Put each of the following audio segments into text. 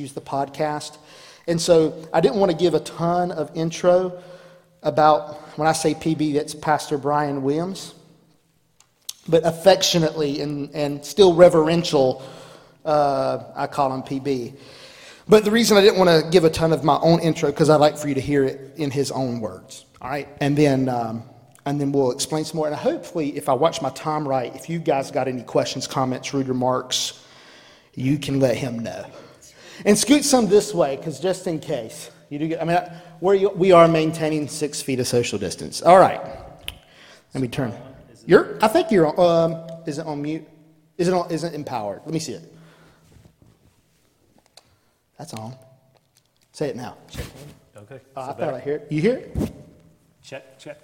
use the podcast. And so I didn't want to give a ton of intro about, when I say PB, that's Pastor Brian Williams. But affectionately and, and still reverential, uh, I call him PB. But the reason I didn't want to give a ton of my own intro, because I'd like for you to hear it in his own words. All right? And then, um, and then we'll explain some more. And hopefully, if I watch my time right, if you guys got any questions, comments, rude remarks, you can let him know. And scoot some this way, because just in case. You do get, I mean, we're, we are maintaining six feet of social distance. All right. Let me turn. You're, I think you're on, um, is it on mute? Is it on, is it empowered? Let me see it. That's on. Say it now. Check. Okay. Oh, I So thought better? I hear it. You hear it? Check, check.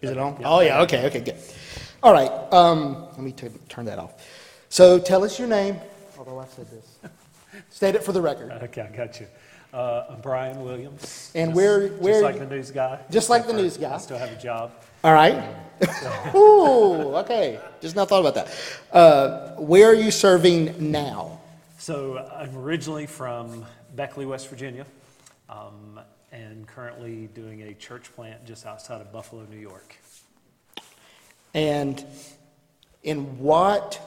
Is it on? Oh, yeah, okay, okay, good. All right, um, let me t- turn that off. So tell us your name, although I said this. State it for the record. Okay, I got you. Uh, I'm Brian Williams. And Just- where- where- Just like the news guy. Just like the news guy. I still have a job. All right? Ooh, okay, just not thought about that. Uh, where are you serving now? So I'm originally from Beckley, West Virginia, um, and currently doing a church plant just outside of Buffalo, New York. And in what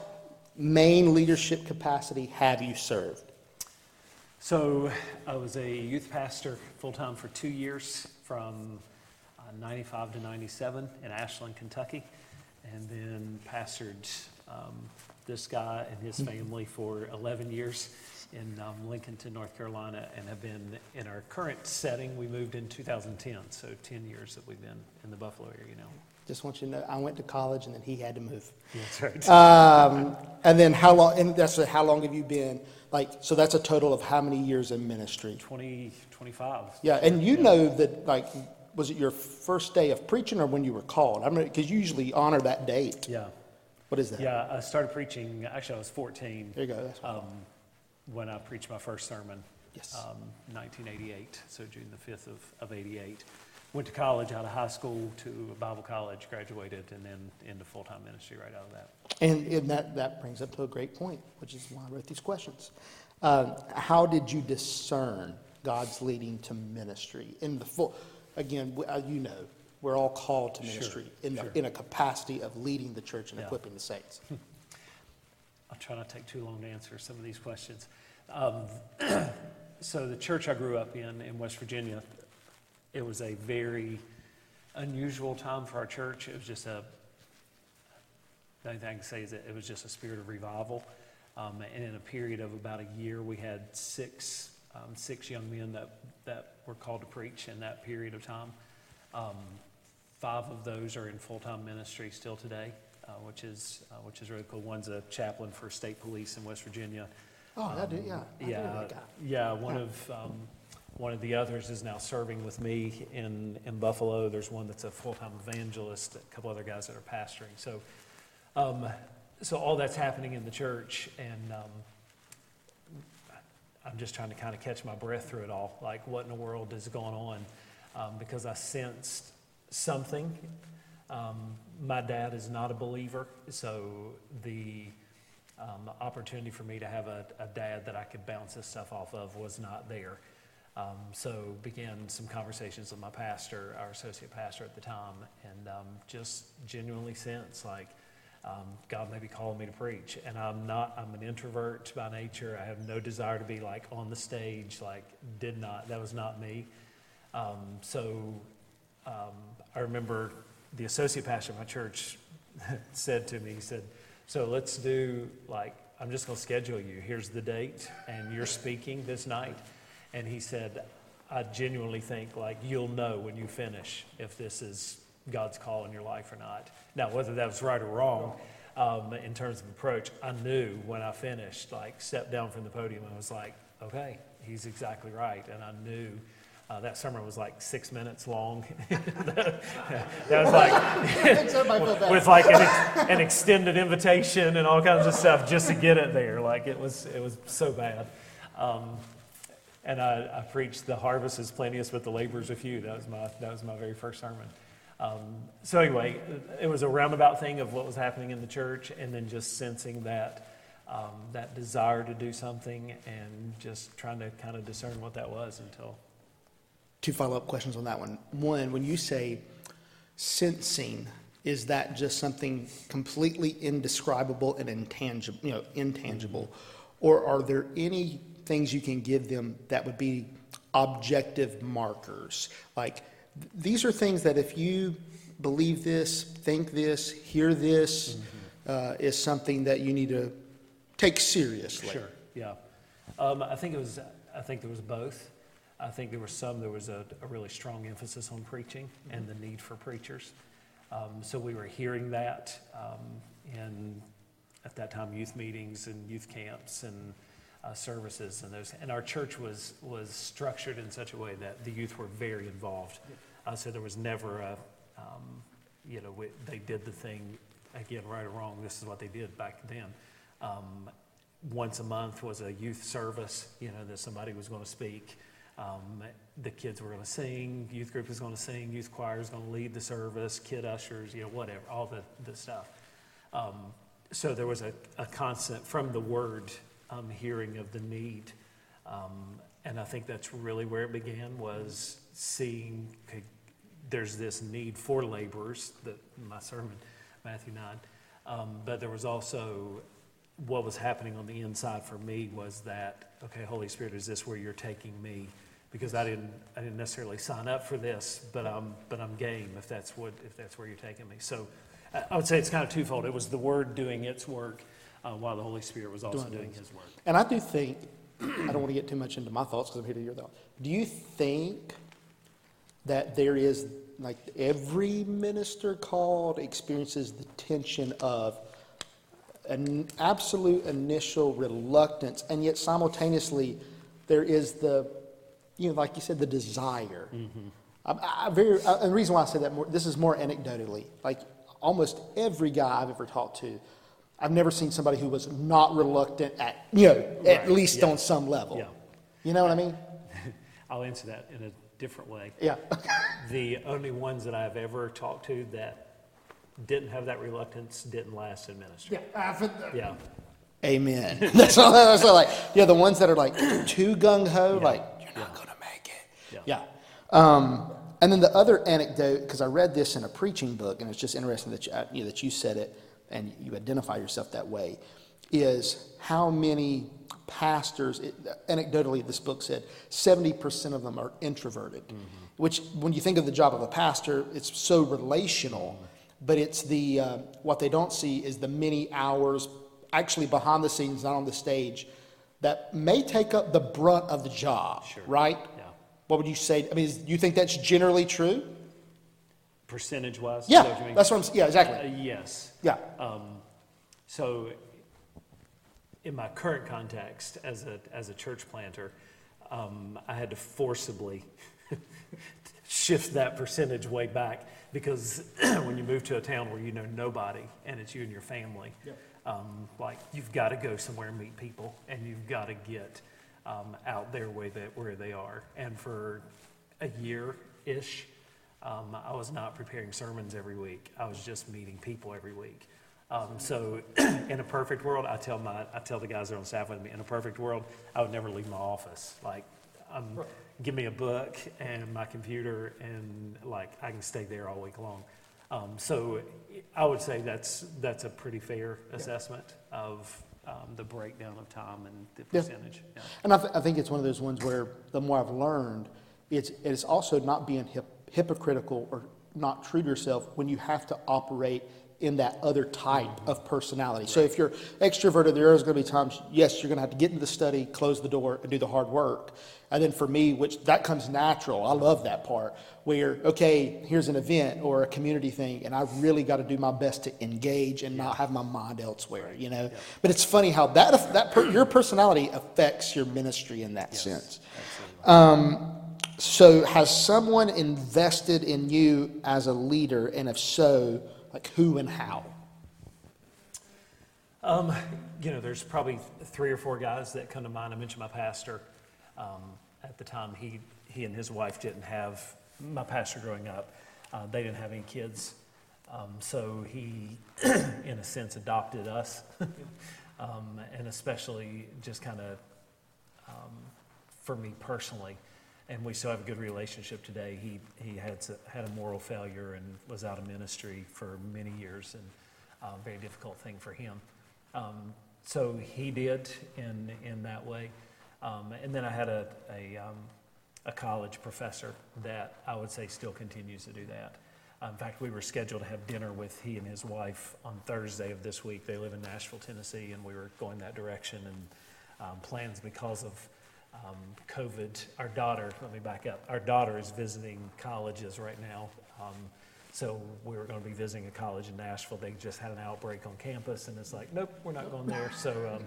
main leadership capacity have you served? So I was a youth pastor full-time for two years from uh, 95 to 97 in Ashland, Kentucky, and then pastored um, this guy and his family for 11 years in um, Lincolnton, North Carolina, and have been in our current setting. We moved in 2010, so 10 years that we've been in the Buffalo area now. Just want you to know, I went to college and then he had to move. That's right. Um, and then how long, and that's how long have you been, like, so that's a total of how many years in ministry? 20, 25. Yeah, and you know that, like, was it your first day of preaching or when you were called? I mean, because you usually honor that date. Yeah. What is that? Yeah, I started preaching, actually, I was 14. There you go. That's um, when I preached my first sermon. Yes. Um, 1988, so June the 5th of, of 88. Went to college out of high school to a Bible college, graduated, and then into full-time ministry right out of that. And, and that, that brings up to a great point, which is why I wrote these questions. Um, how did you discern God's leading to ministry in the full? Again, uh, you know, we're all called to ministry in, the, sure. in a capacity of leading the church and Yeah. equipping the saints. I'll try not to take too long to answer some of these questions. Um, so the church I grew up in, in West Virginia, it was a very unusual time for our church. It was just a, the only thing I can say is that it was just a spirit of revival. Um, and in a period of about a year, we had six, um, six young men that, that were called to preach in that period of time. Um, five of those are in full-time ministry still today, uh, which is, uh, which is really cool. One's a chaplain for state police in West Virginia. Oh, do, yeah. I Yeah, yeah, one of, um, one of the others is now serving with me in, in Buffalo. There's one that's a full-time evangelist, a couple other guys that are pastoring. So, um, so all that's happening in the church, and, um, I'm just trying to kind of catch my breath through it all. Like, what in the world is going on? Um, because I sensed something. Um, my dad is not a believer, so the um, opportunity for me to have a, a dad that I could bounce this stuff off of was not there. Um, so began some conversations with my pastor, our associate pastor at the time, and um, just genuinely sense like um, God may be calling me to preach. And I'm not, I'm an introvert by nature. I have no desire to be like on the stage, like, did not, that was not me. Um, so um, I remember the associate pastor of my church said to me, he said, So let's do like, I'm just going to schedule you. Here's the date, and you're speaking this night. And he said, I genuinely think like you'll know when you finish if this is God's call in your life or not. Now, whether that was right or wrong um, in terms of approach, I knew when I finished, like, stepped down from the podium, I was like, okay, he's exactly right. And I knew uh, that sermon was like six minutes long. that was like Makes everybody feel better. with like an, ex- an extended invitation and all kinds of stuff just to get it there. Like it was, it was so bad. Um, and I, I preached the harvest is plenteous, but the laborers are few. That was my that was my very first sermon. Um, so anyway, it was a roundabout thing of what was happening in the church, and then just sensing that um, that desire to do something and just trying to kind of discern what that was until. Two follow up questions on that one. One, when you say sensing, is that just something completely indescribable and intangible, you know, intangible? Or are there any things you can give them that would be objective markers? Like, th- these are things that if you believe this, think this, hear this, uh, is something that you need to take seriously. Sure, yeah. Um, I think it was, I think there was both. I think there was some, there was a, a really strong emphasis on preaching and the need for preachers. Um, so we were hearing that um, in, at that time, youth meetings and youth camps and uh, services and those. And our church was, was structured in such a way that the youth were very involved. Uh, so there was never a, um, you know, we, they did the thing, again, right or wrong, this is what they did back then. Um, once a month was a youth service, you know, that somebody was going to speak. Um, the kids were going to sing, youth group was going to sing, youth choir was going to lead the service, kid ushers, you know, whatever, all the, the stuff. Um, so there was a, a constant, from the word, um, hearing of the need. Um, and I think that's really where it began was seeing there's this need for laborers, that my sermon, Matthew 9. Um, but there was also what was happening on the inside for me was that, okay, Holy Spirit, is this where you're taking me? Because I didn't, I didn't necessarily sign up for this, but I'm, but I'm game if that's what, if that's where you're taking me. So I would say it's kind of twofold. It was the Word doing its work, uh, while the Holy Spirit was also doing His work. And I do think, I don't want to get too much into my thoughts because I'm here to hear them. Do you think that there is, like, every minister called experiences the tension of an absolute initial reluctance, and yet simultaneously there is the, you know, like you said, the desire. I, I very, I, and the reason why I say that more, this is more anecdotally. Like almost every guy I've ever talked to, I've never seen somebody who was not reluctant at, you know, at Right, least yeah. on some level. Yeah. You know what I mean? I'll answer that in a different way. Yeah. The only ones that I've ever talked to that didn't have that reluctance didn't last in ministry. Yeah. Amen. that's all. That's all like, yeah, the ones that are like too gung ho, Yeah. like you're not gonna make it. Yeah. Yeah. Um, and then the other anecdote, because I read this in a preaching book, and it's just interesting that you, uh, you know, that you said it and you identify yourself that way, is how many pastors, it, anecdotally, this book said 70% of them are introverted, which, when you think of the job of a pastor, it's so relational, but it's the, uh, what they don't see is the many hours actually behind the scenes, not on the stage, that may take up the brunt of the job, Sure. right? Yeah. What would you say? I mean, is, do you think that's generally true? Percentage wise? Yeah, that's what I'm. s- Yeah, Uh, exactly. yes. Yeah, Um, so, in my current context as a, as a church planter, um, I had to forcibly shift that percentage way back because when you move to a town where you know nobody and it's you and your family, um, like you've got to go somewhere and meet people and you've got to get um, out there where they, where they are. And for a year ish, um, I was not preparing sermons every week. I was just meeting people every week. Um, so, in a perfect world, I tell my I tell the guys that are on staff with me. In a perfect world, I would never leave my office. Like, um, give me a book and my computer, and like I can stay there all week long. Um, so, I would say that's that's a pretty fair assessment of um, the breakdown of time and the Yeah. percentage. Yeah. and I, th- I think it's one of those ones where the more I've learned, it's it's also not being hip, hypocritical or not true to yourself when you have to operate in that other type of personality. So if you're extroverted, there is going to be times, yes, you're going to have to get into the study, close the door, and do the hard work. And then for me, which that comes natural, I love that part, where, okay, here's an event or a community thing, and I've really got to do my best to engage and not have my mind elsewhere, you know? But it's funny how that, that per, your personality affects your ministry in that sense. Um, so has someone invested in you as a leader, and if so, like who and how? Um, you know, there's probably three or four guys that come to mind. I mentioned my pastor. Um, at the time, he, he and his wife didn't have, my pastor growing up, uh, they didn't have any kids. Um, so he, in a sense, adopted us. um, and especially just kind of um, for me personally. And we still have a good relationship today. He, he had, s- had a moral failure and was out of ministry for many years, and uh, very difficult thing for him. Um, so he did in, in that way. Um, and then I had a, a, um, a college professor that I would say still continues to do that. Uh, in fact, we were scheduled to have dinner with he and his wife on Thursday of this week. They live in Nashville, Tennessee, and we were going that direction. And um, plans because of um, COVID. Our daughter, let me back up. Our daughter is visiting colleges right now. Um, so we were going to be visiting a college in Nashville. They just had an outbreak on campus, and it's like, nope, we're not going there. So,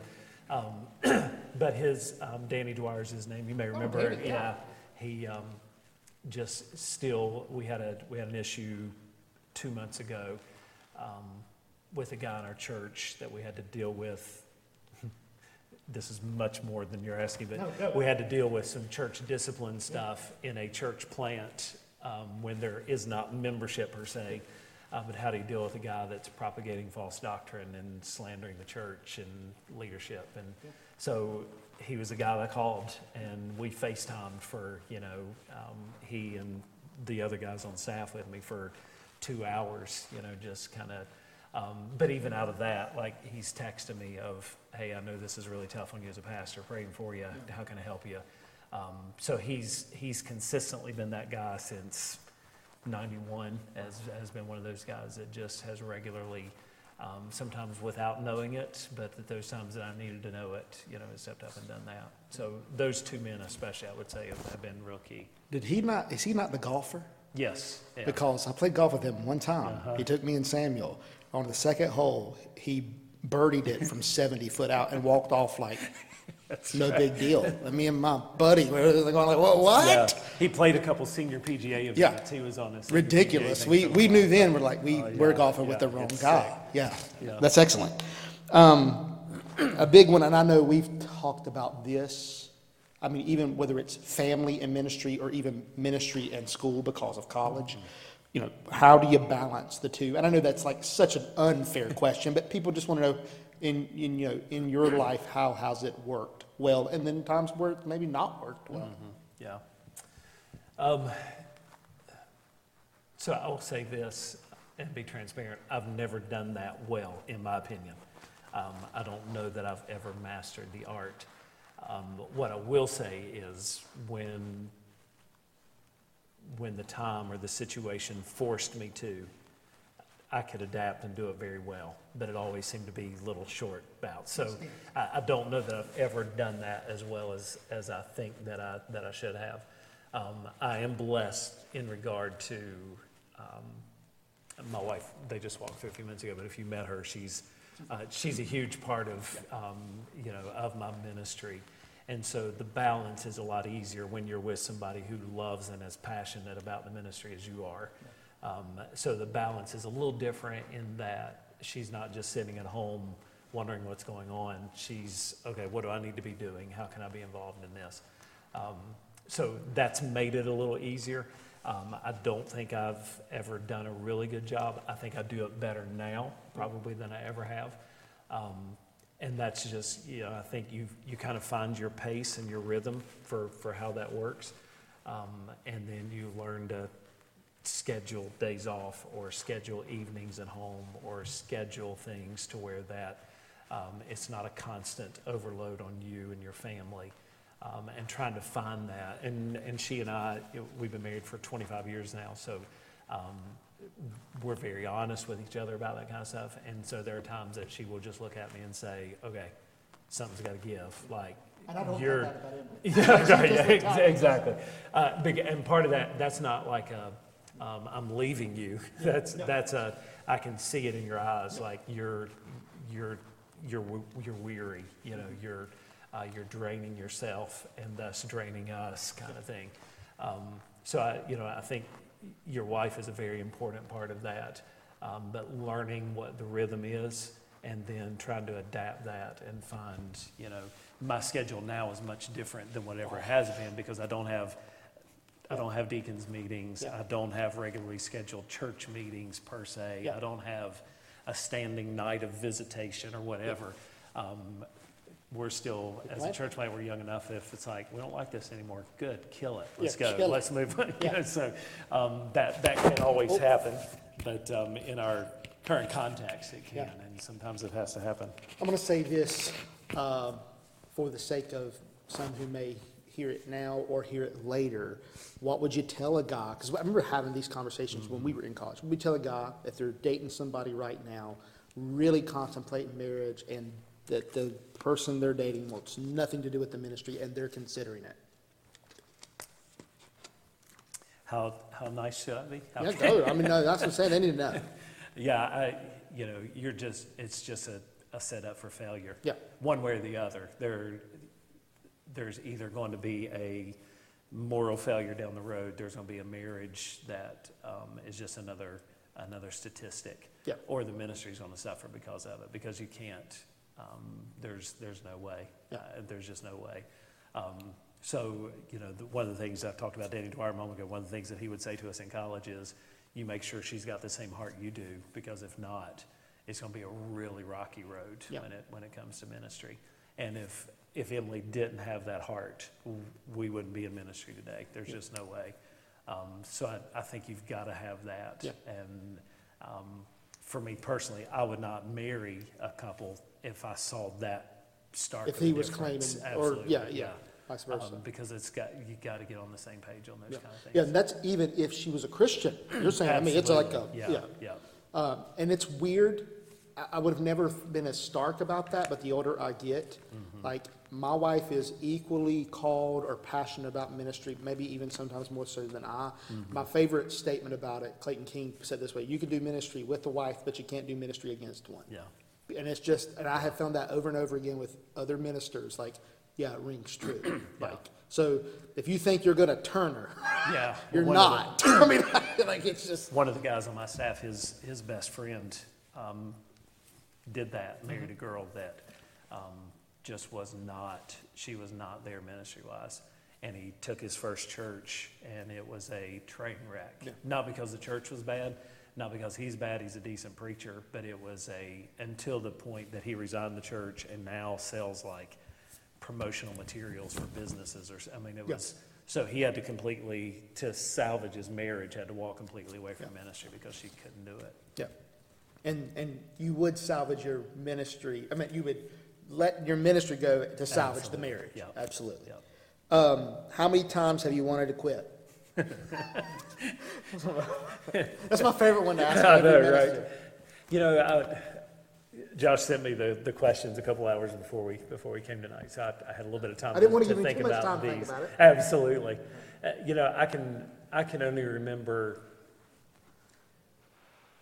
um, um, but his um, Danny Dwyer is his name. You may remember. Danny, yeah. he um, just still we had a we had an issue two months ago um, with a guy in our church that we had to deal with. This is much more than you're asking, but No, go. we had to deal with some church discipline stuff in a church plant um, when there is not membership per se. Uh, but how do you deal with a guy that's propagating false doctrine and slandering the church and leadership? And so he was the guy that called, and we FaceTimed for, you know, um, he and the other guys on staff with me for two hours, you know, just kind of. Um, but even out of that, like he's texting me of, hey, I know this is really tough on you as a pastor, praying for you. How can I help you? Um, so he's he's consistently been that guy since 91 as has been one of those guys that just has regularly um, sometimes without knowing it but at those times that i needed to know it you know has stepped up and done that so those two men especially i would say have, have been real key Did he not, is he not the golfer? yes yeah. Because I played golf with him one time. Uh-huh. He took me and Samuel on the second hole. He birdied it from 70 foot out and walked off like no big deal. And me and my buddy were going like, "What? what? Yeah. he played a couple senior pga events he was on this Ridiculous. We, we knew then we're like, we, we're yeah, golfing with the wrong guy. Yeah. Yeah. That's excellent. Um, a big one, and I know we've talked about this. I mean, even whether it's family and ministry or even ministry and school because of college, you know, how do you balance the two? And I know that's like such an unfair question, but people just want to know in, in, you know, in your life, how has it worked well? And then times where it's maybe not worked well. Yeah. Um, so I will say this and be transparent. I've never done that well, in my opinion. Um, I don't know that I've ever mastered the art. Um, what I will say is when when the time or the situation forced me to, I could adapt and do it very well, but it always seemed to be little short bouts. So I, I don't know that I've ever done that as well as, as I think that I, that I should have. Um, I am blessed in regard to um, my wife. They just walked through a few minutes ago, but if you met her, she's uh, she's a huge part of um, you know of my ministry. And so the balance is a lot easier when you're with somebody who loves and is passionate about the ministry as you are. Um, so the balance is a little different in that she's not just sitting at home wondering what's going on. She's, okay, what do I need to be doing? How can I be involved in this? Um, so that's made it a little easier. Um, I don't think I've ever done a really good job. I think I do it better now, probably, than I ever have. Um, and that's just, you know, I think you, you kind of find your pace and your rhythm for, for how that works. Um, and then you learn to schedule days off or schedule evenings at home or schedule things to where that um, it's not a constant overload on you and your family. Um, and trying to find that. And, and she and I, we've been married for 25 years now, so um, we're very honest with each other about that kind of stuff. And so there are times that she will just look at me and say, okay, something's got to give. Like, And I don't you're, that about yeah, right, yeah, ex- exactly. Uh, and part of that, that's not like a, um, I'm leaving you. That's, that's a, I can see it in your eyes, like you're, you're, you're, you're weary, you know, you're, uh, you're draining yourself and thus draining us kind of thing. Um, so I, you know, I think your wife is a very important part of that. Um, but learning what the rhythm is and then trying to adapt that and find, you know, my schedule now is much different than whatever it has been because I don't have I don't have deacons meetings. Yeah. I don't have regularly scheduled church meetings per se. Yeah. I don't have a standing night of visitation or whatever. Um, we're still, as a church plant, we're young enough, if it's like, we don't like this anymore, good, kill it, let's Yeah, go, kill it. let's move on. You Yeah. know, So, um, that, that can always happen, but, um, in our current context, it can, Yeah. and sometimes it has to happen. I'm going to say this um, for the sake of some who may hear it now or hear it later. What would you tell a guy? Because I remember having these conversations when we were in college. You tell a guy if they're dating somebody right now, really contemplating marriage, and that the person they're dating wants nothing to do with the ministry and they're considering it? How, how nice should I be? Yeah, go. I mean, no, that's what I'm saying. They need to know. Yeah, I, you know, you're just, it's just a, a setup for failure. Yeah. One way or the other. There, there's either going to be a moral failure down the road, there's going to be a marriage that um, is just another, another statistic. Yeah. Or the ministry's going to suffer because of it, because you can't, um, there's, there's no way. Yeah. Uh, There's just no way. Um, So, you know, the- one of the things I've talked about Danny Dwyer a moment ago, one of the things that he would say to us in college is, you make sure she's got the same heart you do, because if not, it's gonna be a really rocky road Yeah. when it, when it comes to ministry. And if, if Emily didn't have that heart, we wouldn't be in ministry today. There's just no way. Um, so I, I think you've gotta have that. Yeah. And, um, for me personally, I would not marry a couple if I saw that stark If of a he was difference. claiming, or, Absolutely, yeah, yeah, vice versa. um, Because it's got, you gotta get on the same page on those Yeah. kind of things. Yeah, and that's even if she was a Christian. You're saying, I mean, it's like a, Absolutely. yeah. Yeah, Um, and it's weird. I, I would have never been as stark about that, but the older I get, Mm-hmm. like my wife is equally called or passionate about ministry, maybe even sometimes more so than I. Mm-hmm. My favorite statement about it, Clayton King said this way: "You can do ministry with the wife, but you can't do ministry against one." yeah, And it's just, and I have found that over and over again with other ministers. Like, yeah, it rings true. Like, so if you think you're going to turn her, yeah. you're One of the- not. I mean, like it's just. One of the guys on my staff, his, his best friend, um, did that, married a girl that, um, just was not, she was not there ministry-wise. And he took his first church, and it was a train wreck. Not because the church was bad, not because he's bad, he's a decent preacher, but it was a, until the point that he resigned the church and now sells like promotional materials for businesses or, I mean, it Yeah. was, so he had to completely, to salvage his marriage, had to walk completely away from ministry because she couldn't do it. Yeah. And, and you would salvage your ministry, I mean, you would let your ministry go to salvage the marriage. Yeah. Absolutely. Yeah. Um, how many times have you wanted to quit? That's my favorite one to ask. I every know, minister. right? You know, I, Josh sent me the, the questions a couple hours before we, before we came tonight, so I, I had a little bit of time I didn't wanna to give you think too much about time to think these. about it. Absolutely. Uh, You know, I can, I can only remember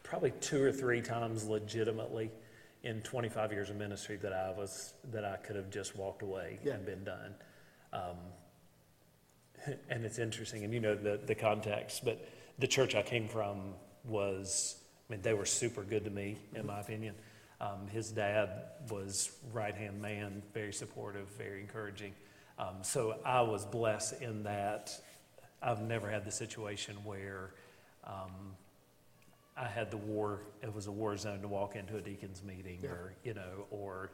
probably two or three times legitimately in 25 years of ministry that I was, that I could have just walked away Yeah. and been done. Um, and it's interesting, and you know the, the context, but the church I came from was, I mean, they were super good to me, in my opinion. Um, his dad was right-hand man, very supportive, very encouraging. Um, so I was blessed in that I've never had the situation where um, I had the war, it was a war zone to walk into a deacon's meeting Yeah. or, you know, or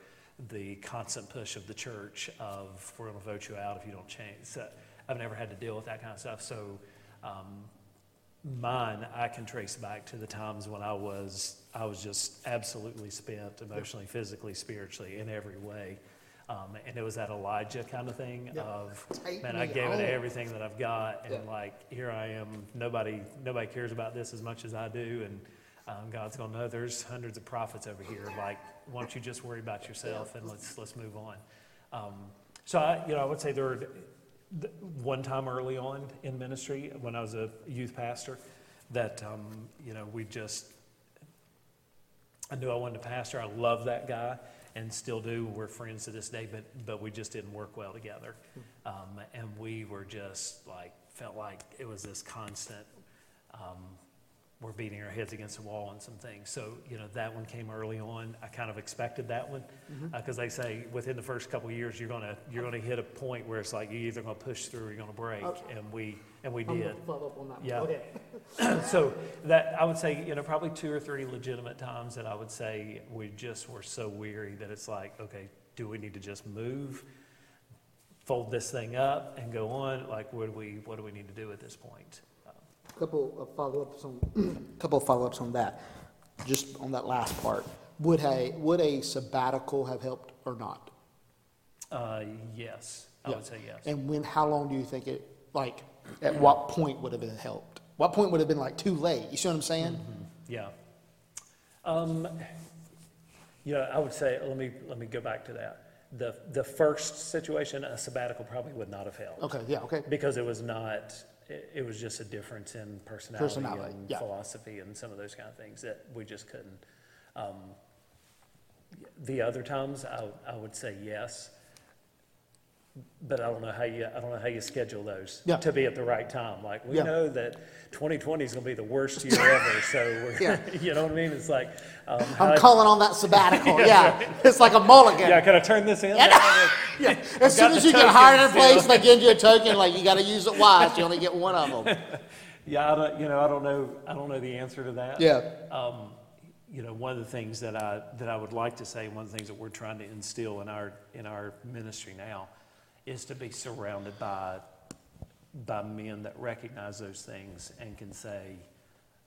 the constant push of the church of, we're going to vote you out if you don't change. So I've never had to deal with that kind of stuff. So um, mine, I can trace back to the times when I was, I was just absolutely spent emotionally, physically, spiritually, in every way. Um, and it was that Elijah kind of thing Yeah. of, Take man, I gave home. it everything that I've got, and Yeah. like here I am. Nobody, nobody cares about this as much as I do, and um, God's going to know there's hundreds of prophets over here. Like, why don't you just worry about yourself and let's let's move on. Um, so I, you know, I would say there th- one time early on in ministry when I was a youth pastor that um, you know we just I knew I wanted to pastor. I love that guy and still do. We're friends to this day, but but we just didn't work well together. Um, and we were just like felt like it was this constant. Um, we're beating our heads against the wall on some things. So, you know, that one came early on. I kind of expected that one mm-hmm. uh, because they say within the first couple of years you're gonna you're gonna hit a point where it's like you're either gonna push through or you're gonna break, Okay. and we and we I'm did. follow up on that. Yeah. Ahead. So that, I would say, you know, probably two or three legitimate times that I would say we just were so weary that it's like, okay, do we need to just move, fold this thing up and go on? Like, what do we, what do we need to do at this point? Couple of follow-ups on, couple of follow-ups on that, just on that last part. Would a, would a sabbatical have helped or not? Uh, yes, I Yeah. would say yes. And when, how long do you think it, like, at what point would have it helped? What point would have been like too late? You see what I'm saying? Yeah. Um, you know, I would say, let me, let me go back to that. The, the first situation, a sabbatical probably would not have helped. Okay, yeah, okay. Because it was not, it, it was just a difference in personality Personality, and yeah. philosophy and some of those kind of things that we just couldn't. Um, the other times, I, I would say yes. But I don't know how you, I don't know how you schedule those Yeah. to be at the right time. Like, we Yeah. know that 2020 is going to be the worst year ever. So, we're, Yeah. you know what I mean? It's like, um, I'm calling on that sabbatical, yeah. It's like a mulligan. yeah, can I turn this in? Yeah, as soon as you get hired in a place, they give you a token, like, you gotta use it wise, you only get one of them. Yeah, I don't, you know, I don't know, I don't know the answer to that. Yeah, Um, you know, one of the things that I, that I would like to say, one of the things that we're trying to instill in our, in our ministry now is to be surrounded by, by men that recognize those things and can say,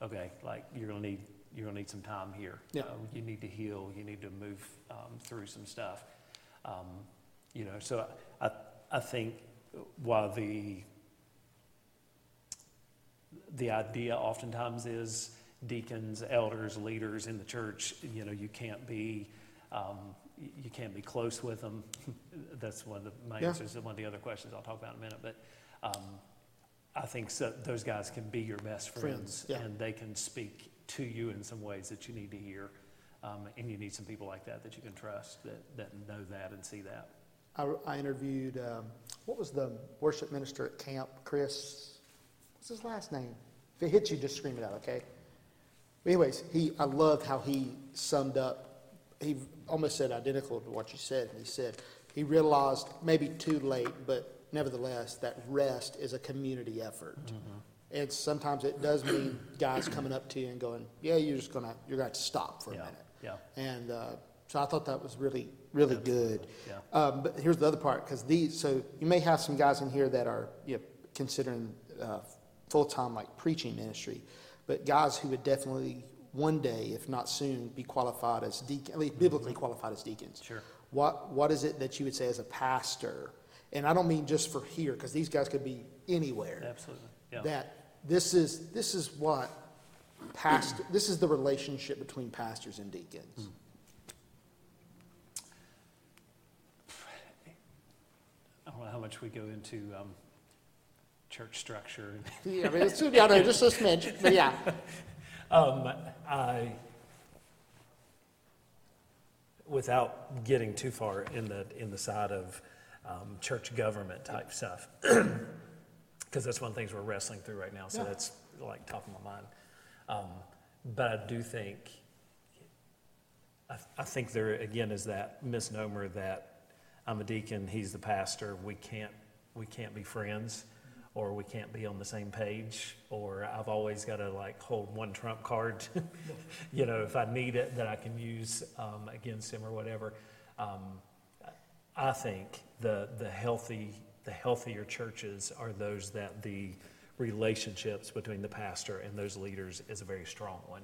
okay, like, you're gonna need, you're gonna need some time here. Yeah. Uh, You need to heal, you need to move, um, through some stuff. Um, you know, so I, I think while the, the idea oftentimes is deacons, elders, leaders in the church, you know, you can't be, um, you can't be close with them. That's one of the, my Yeah. answers to one of the other questions I'll talk about in a minute, but, um, I think so, those guys can be your best Friends, friends. yeah. And they can speak to you in some ways that you need to hear. Um, and you need some people like that that you can trust, that, that know that and see that. I, I interviewed, um, what was the worship minister at camp, Chris, what's his last name? If it hits you, just scream it out, okay? Anyways, he, I loved how he summed up, he almost said identical to what you said. He said, he realized, maybe too late, but nevertheless, that rest is a community effort. And sometimes it does mean guys coming up to you and going, yeah, you're just gonna, you're gonna have to stop for a minute. yeah. And uh, so I thought that was really, really good. Yeah. Um, but here's the other part, because these, so you may have some guys in here that are, you know, considering uh, full-time like preaching ministry, but guys who would definitely one day, if not soon, be qualified as deacon, at least biblically qualified as deacons. Sure. What What is it that you would say as a pastor? And I don't mean just for here, because these guys could be anywhere Absolutely, yeah. that this is this is what pastor this is the relationship between pastors and deacons. I don't know how much we go into um, church structure. Yeah, I mean, it's, yeah, no, just a smidge, but yeah, Um, I, without getting too far in the, in the side of um, church government type stuff, because that's one of the things we're wrestling through right now, so Yeah. that's like top of my mind. Um, but I do think, I, I think there again is that misnomer that I'm a deacon, he's the pastor, we can't, we can't be friends, or we can't be on the same page, or I've always got to like hold one trump card, you know, if I need it that I can use um, against him or whatever. Um, I think the the healthy the healthier churches are those that the relationships between the pastor and those leaders is a very strong one,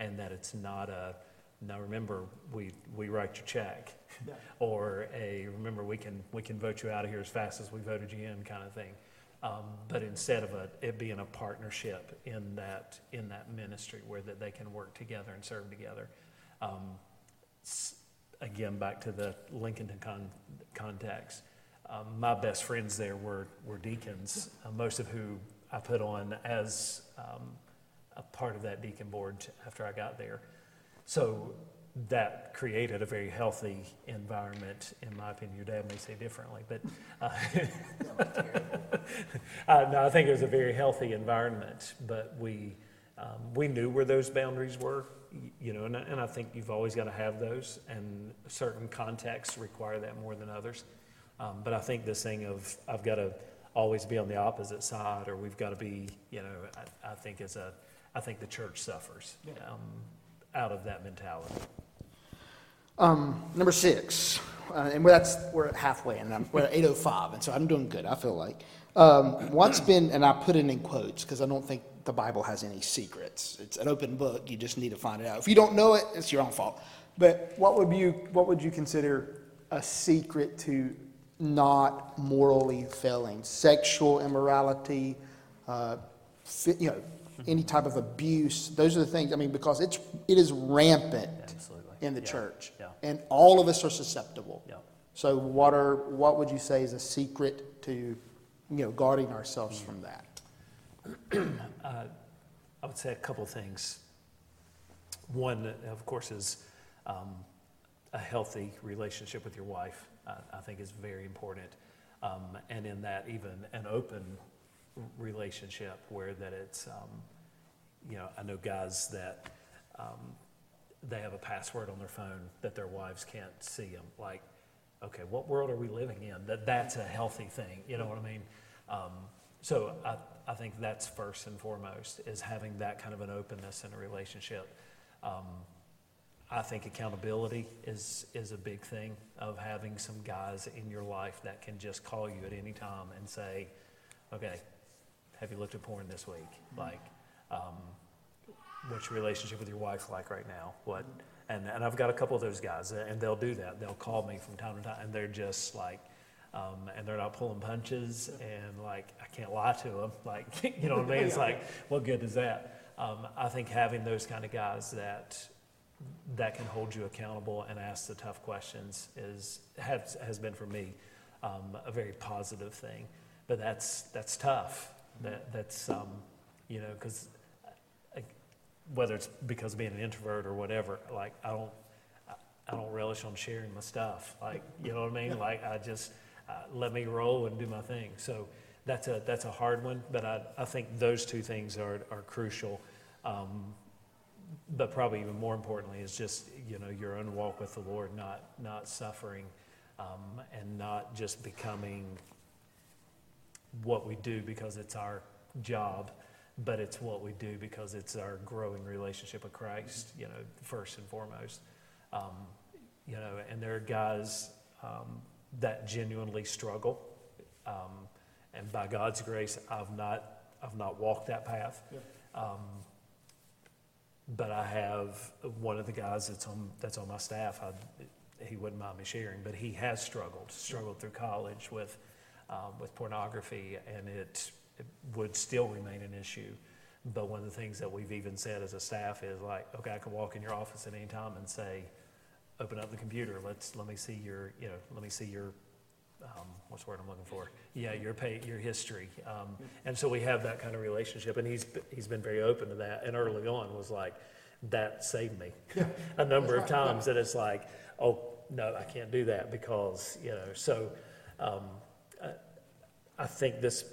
and that it's not a now remember we we write your check, or a remember we can we can vote you out of here as fast as we voted you in kind of thing. Um, but instead of a, it being a partnership in that in that ministry where that they can work together and serve together. Um, again, back to the Lincolnton con- context. Um, my best friends there were, were deacons, uh, most of who I put on as um, a part of that deacon board after I got there. So that created a very healthy environment, in my opinion. Your dad may say differently, but uh, uh, no, I think it was a very healthy environment. But we, Um, we knew where those boundaries were, you know, and, I- and I think you've always got to have those, and certain contexts require that more than others. Um, but I think this thing of I've got to always be on the opposite side, or we've got to be, you know, I, I think is a, I think the church suffers um, out of that mentality. Um, number six, uh, and we're, that's, we're at halfway, and I'm, we're at 8.05, and so I'm doing good, I feel like. Um, what's been, and I put it in quotes because I don't think the Bible has any secrets. It's an open book, you just need to find it out. If you don't know it, it's your own fault. But what would you, what would you consider a secret to not morally failing? Sexual immorality, uh, you know, any type of abuse, those are the things, I mean, because it's, it is rampant Absolutely. in the Yeah. church. Yeah. And all of us are susceptible. Yeah. So what are, what would you say is a secret to, you know, guarding ourselves from that? Uh, I would say a couple things. One, of course, is um, a healthy relationship with your wife. Uh, I think is very important, um, and in that, even an open relationship where that it's, um, you know, I know guys that um, they have a password on their phone that their wives can't see them. Like, okay, what world are we living in? That that's a healthy thing. You know what I mean? Um, so I, I think that's first and foremost is having that kind of an openness in a relationship. Um, I think accountability is is a big thing of having some guys in your life that can just call you at any time and say, okay, have you looked at porn this week? Like, um, what's your relationship with your wife like right now? What? And, and I've got a couple of those guys, and they'll do that. They'll call me from time to time, and they're just like, um, and they're not pulling punches, and like, I can't lie to them. Like, you know what I mean? It's like, what good is that? Um, I think having those kind of guys that that can hold you accountable and ask the tough questions is has, has been for me um, a very positive thing. But that's that's tough. That that's um, you know because whether it's because of being an introvert or whatever, like I don't I, I don't relish on sharing my stuff. Like you know what I mean? Like I just uh, let me roll and do my thing. So that's a that's a hard one. But I I think those two things are are crucial. Um, but probably even more importantly is just you know your own walk with the Lord, not not suffering, um, and not just becoming what we do because it's our job, but it's what we do because it's our growing relationship with Christ. You know, first and foremost. Um, you know, and there are guys um, that genuinely struggle, um, and by God's grace, I've not I've not walked that path. Um, but I have one of the guys that's on that's on my staff. I, he wouldn't mind me sharing, but he has struggled, struggled through college with um, with pornography, and it would still remain an issue. But one of the things that we've even said as a staff is like, okay, I can walk in your office at any time and say, open up the computer. Let's let me see your you know let me see your um, what's the word I'm looking for? Yeah, your pay, your history. Um, and so we have that kind of relationship, and he's he's been very open to that. And early on was like, that saved me a number of times. That it's like, oh no, I can't do that because you know. So um, I, I think this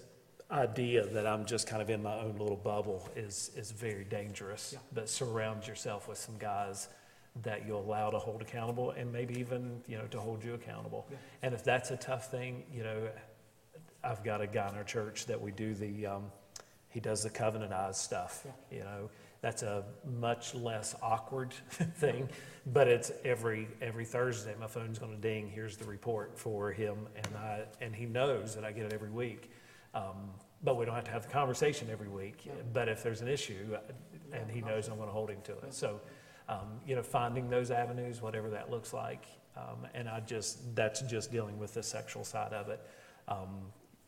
idea that I'm just kind of in my own little bubble is is very dangerous. But surround yourself with some guys that you allow to hold accountable and maybe even you know to hold you accountable. And if that's a tough thing you know i've got a guy in our church that we do the um, he does the covenant eyes stuff you know. That's a much less awkward thing but it's every every thursday my phone's going to ding. Here's the report for him and i and he knows that i get it every week um, but we don't have to have the conversation every week but if there's an issue and he knows i'm going to hold him to it so um, you know, finding those avenues, whatever that looks like. Um, and I just, that's just dealing with the sexual side of it. Um,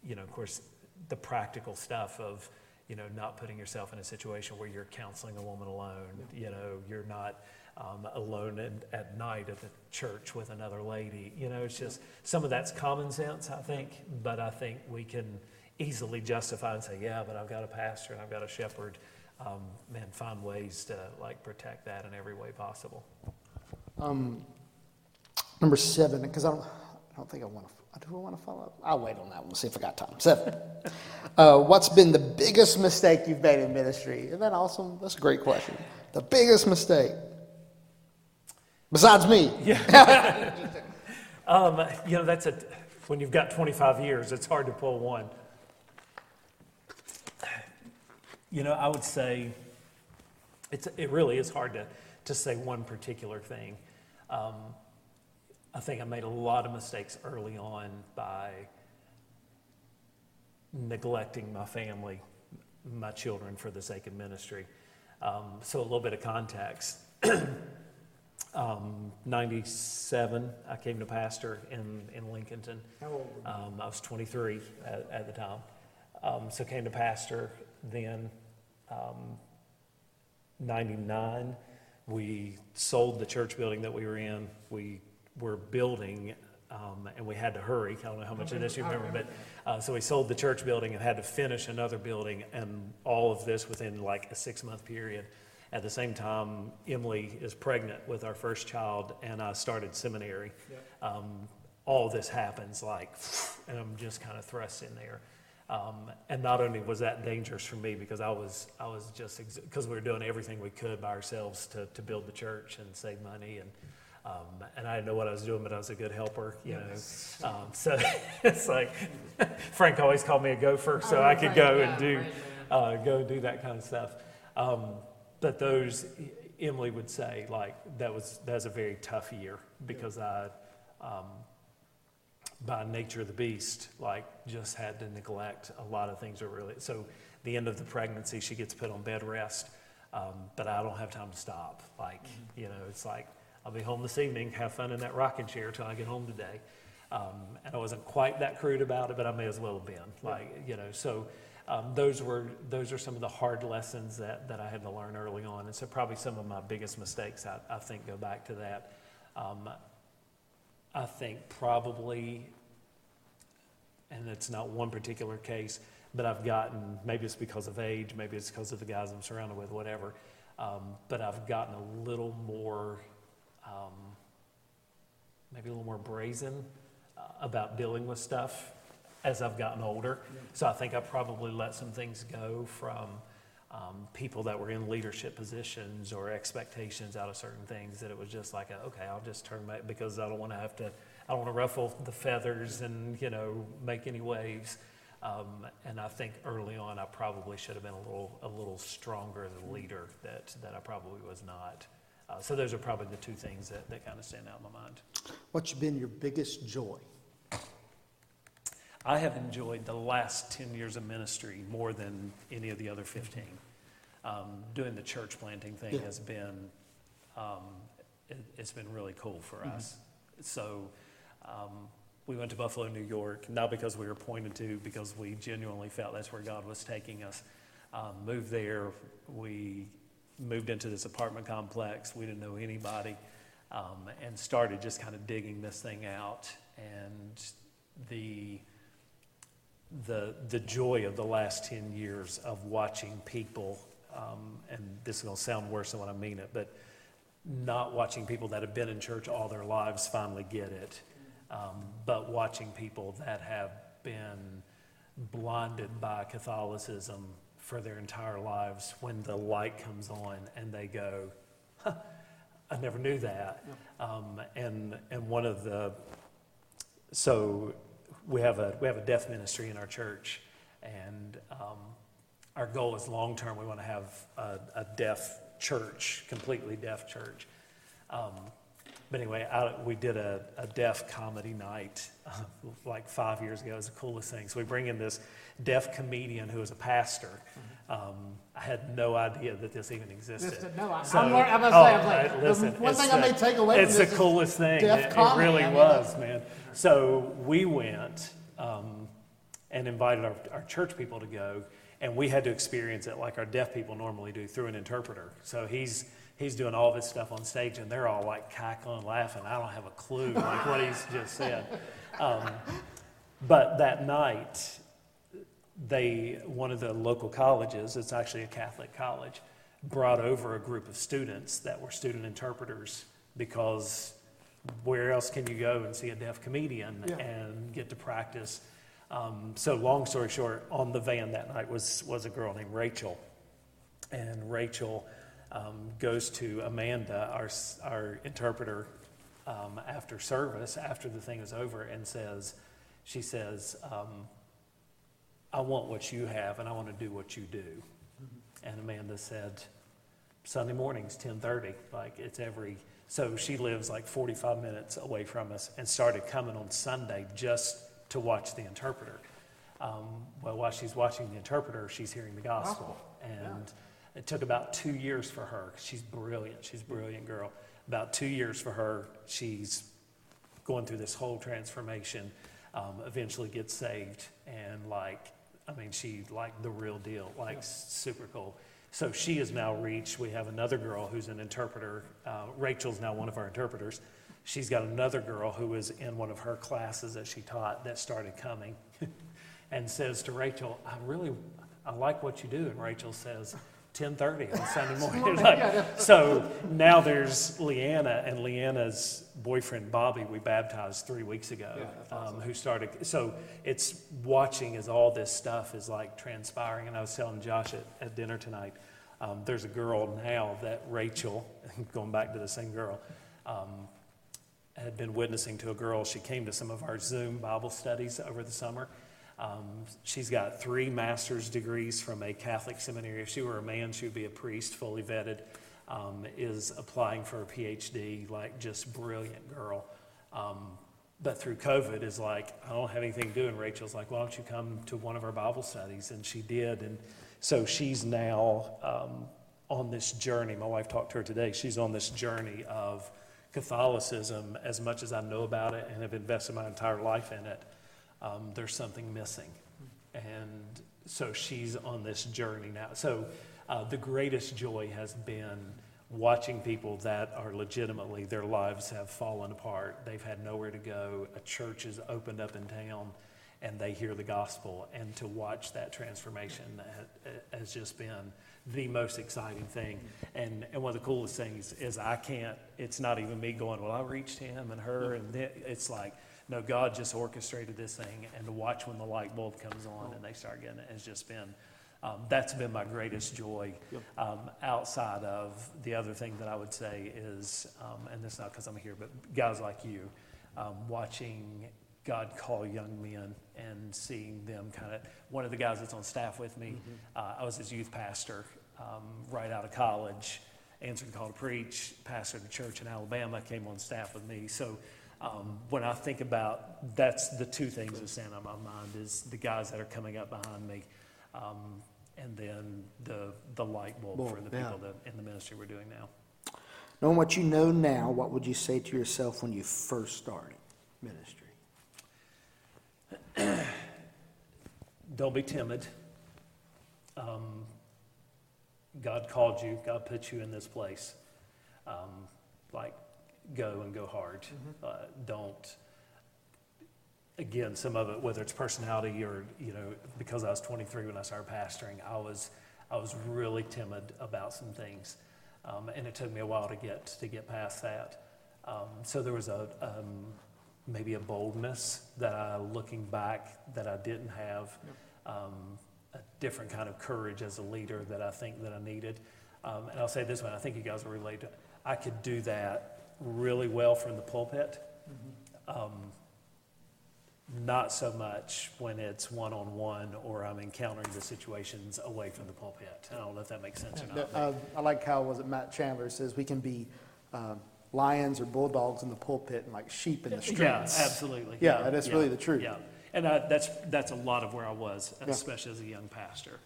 you know, of course, the practical stuff of, you know, not putting yourself in a situation where you're counseling a woman alone. You know, you're not um, alone in, at night at the church with another lady. You know, it's just some of that's common sense, I think. But I think we can easily justify and say, yeah, but I've got a pastor and I've got a shepherd um, man, find ways to like protect that in every way possible. Um, number seven, because I don't, I don't think I want to. Do I want to follow up? I'll wait on that one. We'll see if I got time. Seven. Uh, what's been the biggest mistake you've made in ministry? Isn't that awesome? That's a great question. The biggest mistake. Besides me. Yeah. um, you know, that's a, when you've got 25 years, it's hard to pull one. You know, I would say it's, it really is hard to, to say one particular thing. Um, I think I made a lot of mistakes early on by neglecting my family, my children for the sake of ministry. Um, so, a little bit of context. um, 97, I came to pastor in, in Lincolnton. How old um, I was 23 at, at the time. Um, so, came to pastor then. Um, 99, we sold the church building that we were in. We were building, um, and we had to hurry. I don't know how much of this you remember, but uh, so we sold the church building and had to finish another building, and all of this within like a six month period. At the same time, Emily is pregnant with our first child, and I started seminary. Um, all this happens like, and I'm just kind of thrust in there. Um, and not only was that dangerous for me because I was I was just because we were doing everything we could by ourselves to, to build the church and save money and um, and I didn't know what I was doing, but I was a good helper, you know. Um, so it's like Frank always called me a gopher, so I could go and do uh, go do that kind of stuff. Um, but those Emily would say like that was that was a very tough year because I um, by nature of the beast, like just had to neglect a lot of things are really. So the end of the pregnancy, she gets put on bed rest, um, but I don't have time to stop. Like mm-hmm. you know, it's like I'll be home this evening, have fun in that rocking chair till I get home today. Um, and I wasn't quite that crude about it, but I may as well have been. Like you know, so. Um, those were those are some of the hard lessons that, that I had to learn early on, and so probably some of my biggest mistakes I, I think go back to that. Um, I think probably, and it's not one particular case, but I've gotten, maybe it's because of age, maybe it's because of the guys I'm surrounded with, whatever, um, but I've gotten a little more, um, maybe a little more brazen uh, about dealing with stuff as I've gotten older. So I think I probably let some things go from um, people that were in leadership positions or expectations out of certain things that it was just like, a, okay, I'll just turn back because I don't want to have to, I don't want to ruffle the feathers and, you know, make any waves. Um, and I think early on I probably should have been a little, a little stronger as a leader that, that I probably was not. Uh, so those are probably the two things that, that kind of stand out in my mind. What's been your biggest joy? I have enjoyed the last 10 years of ministry more than any of the other 15 um, doing the church planting thing yeah. has been um, it, has been really cool for mm-hmm. us. So um, we went to Buffalo, New York, not because we were pointed to, because we genuinely felt that's where God was taking us. Um, moved there, we moved into this apartment complex. We didn't know anybody, um, and started just kind of digging this thing out. And the the the joy of the last ten years of watching people um, and this is going to sound worse than what I mean it, but not watching people that have been in church all their lives finally get it, um, but watching people that have been blinded by Catholicism for their entire lives when the light comes on and they go, huh, I never knew that. Um, and, and one of the, so we have a, we have a deaf ministry in our church and um, our goal is long term, we want to have a, a deaf church, completely deaf church. Um, but anyway, I, we did a, a, deaf comedy night uh, like five years ago. It was the coolest thing. So we bring in this deaf comedian who is a pastor. Um, I had no idea that this even existed. no, I, so, I'm, I'm, oh, say, I'm like, I, listen, one thing the, I may take away It's the coolest thing. It, it, really I mean, was, man. So we went um, and invited our, our church people to go and we had to experience it like our deaf people normally do through an interpreter. So he's he's doing all this stuff on stage, and they're all like cackling, laughing. I don't have a clue like what he's just said. Um, but that night, they one of the local colleges, it's actually a Catholic college, brought over a group of students that were student interpreters because where else can you go and see a deaf comedian yeah. and get to practice Um, so, long story short, on the van that night was, was a girl named Rachel. And Rachel um, goes to Amanda, our, our interpreter, um, after service, after the thing is over, and says, She says, um, I want what you have and I want to do what you do. Mm-hmm. And Amanda said, Sunday mornings, 1030, like it's every, so she lives like 45 minutes away from us and started coming on Sunday just to watch the interpreter. Um, well, while she's watching the interpreter, she's hearing the gospel. And yeah. it took about two years for her. She's brilliant. She's a brilliant girl. About two years for her. She's going through this whole transformation. Um, eventually gets saved and like, I mean, she like the real deal, like yeah. super cool. So she is now reached. We have another girl who's an interpreter. Uh, Rachel's now one of our interpreters. She's got another girl who was in one of her classes that she taught that started coming and says to Rachel, I really, I like what you do. And Rachel says, 10.30 on Sunday morning. like, so now there's Leanna and Leanna's boyfriend, Bobby, we baptized three weeks ago, yeah, awesome. um, who started. So it's watching as all this stuff is like transpiring. And I was telling Josh at, at dinner tonight, um, there's a girl now that Rachel, going back to the same girl, um, had been witnessing to a girl. She came to some of our Zoom Bible studies over the summer. Um, she's got three master's degrees from a Catholic seminary. If she were a man, she would be a priest, fully vetted. Um, is applying for a PhD, like just brilliant girl. Um, but through COVID, is like, I don't have anything to do. And Rachel's like, why don't you come to one of our Bible studies? And she did. And so she's now um, on this journey. My wife talked to her today. She's on this journey of Catholicism, as much as I know about it and have invested my entire life in it, um, there's something missing. And so she's on this journey now. So uh, the greatest joy has been watching people that are legitimately, their lives have fallen apart. They've had nowhere to go. A church is opened up in town and they hear the gospel. And to watch that transformation has just been the most exciting thing. And, and one of the coolest things is I can't, it's not even me going, well, I reached him and her. And it's like, no, God just orchestrated this thing. And to watch when the light bulb comes on and they start getting it has just been, um, that's been my greatest joy. Um, outside of the other thing that I would say is, um, and this is not because I'm here, but guys like you, um, watching God call young men and seeing them kind of. One of the guys that's on staff with me, mm-hmm. uh, I was his youth pastor um, right out of college, answered the call to preach, pastored a church in Alabama, came on staff with me. So um, when I think about that's the two things that stand on my mind is the guys that are coming up behind me, um, and then the the light bulb for the yeah. people that in the ministry we're doing now. Knowing what you know now, what would you say to yourself when you first started ministry? Don't be timid. Um, God called you, God put you in this place. Um, like, go and go hard. Mm-hmm. Uh, don't, again, some of it, whether it's personality or, you know, because I was 23 when I started pastoring, I was, I was really timid about some things. Um, and it took me a while to get, to get past that. Um, so there was a, um, maybe a boldness that I, looking back, that I didn't have, um, a different kind of courage as a leader that I think that I needed. Um, and I'll say this one, I think you guys will relate to. I could do that really well from the pulpit. Mm-hmm. Um, not so much when it's one on one or I'm encountering the situations away from the pulpit. I don't know if that makes sense or not. Uh, I like how was it Matt Chandler says we can be um, lions or bulldogs in the pulpit and like sheep in the streets. Yeah, absolutely. Yeah, yeah that's yeah, really the truth. Yeah, and I, that's that's a lot of where I was, especially as a young pastor.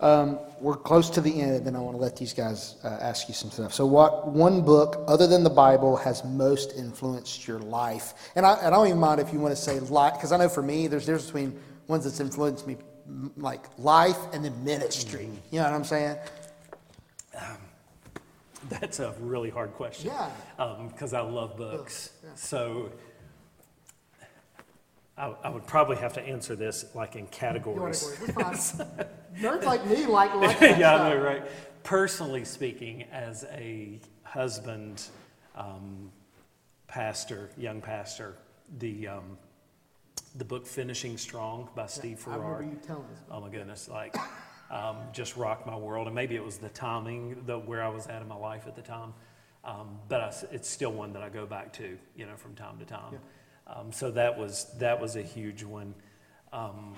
Um, we're close to the end, and then I want to let these guys uh, ask you some stuff. So, what one book other than the Bible has most influenced your life? And I, I don't even mind if you want to say life, because I know for me, there's a difference between ones that's influenced me, like life, and then ministry. Mm-hmm. You know what I'm saying? Um, That's a really hard question. Yeah. Because um, I love books. Yeah. So I, I, would probably have to answer this like in categories. Nerds like me like, like yeah, I know, right. Personally speaking, as a husband, um, pastor, young pastor, the um, the book Finishing Strong by Steve I remember Farrar. you telling us. Oh my goodness, like um, just rocked my world. And maybe it was the timing, the, where I was at in my life at the time. Um, but I it's still one that I go back to, you know, from time to time. Um, so that was that was a huge one. Um,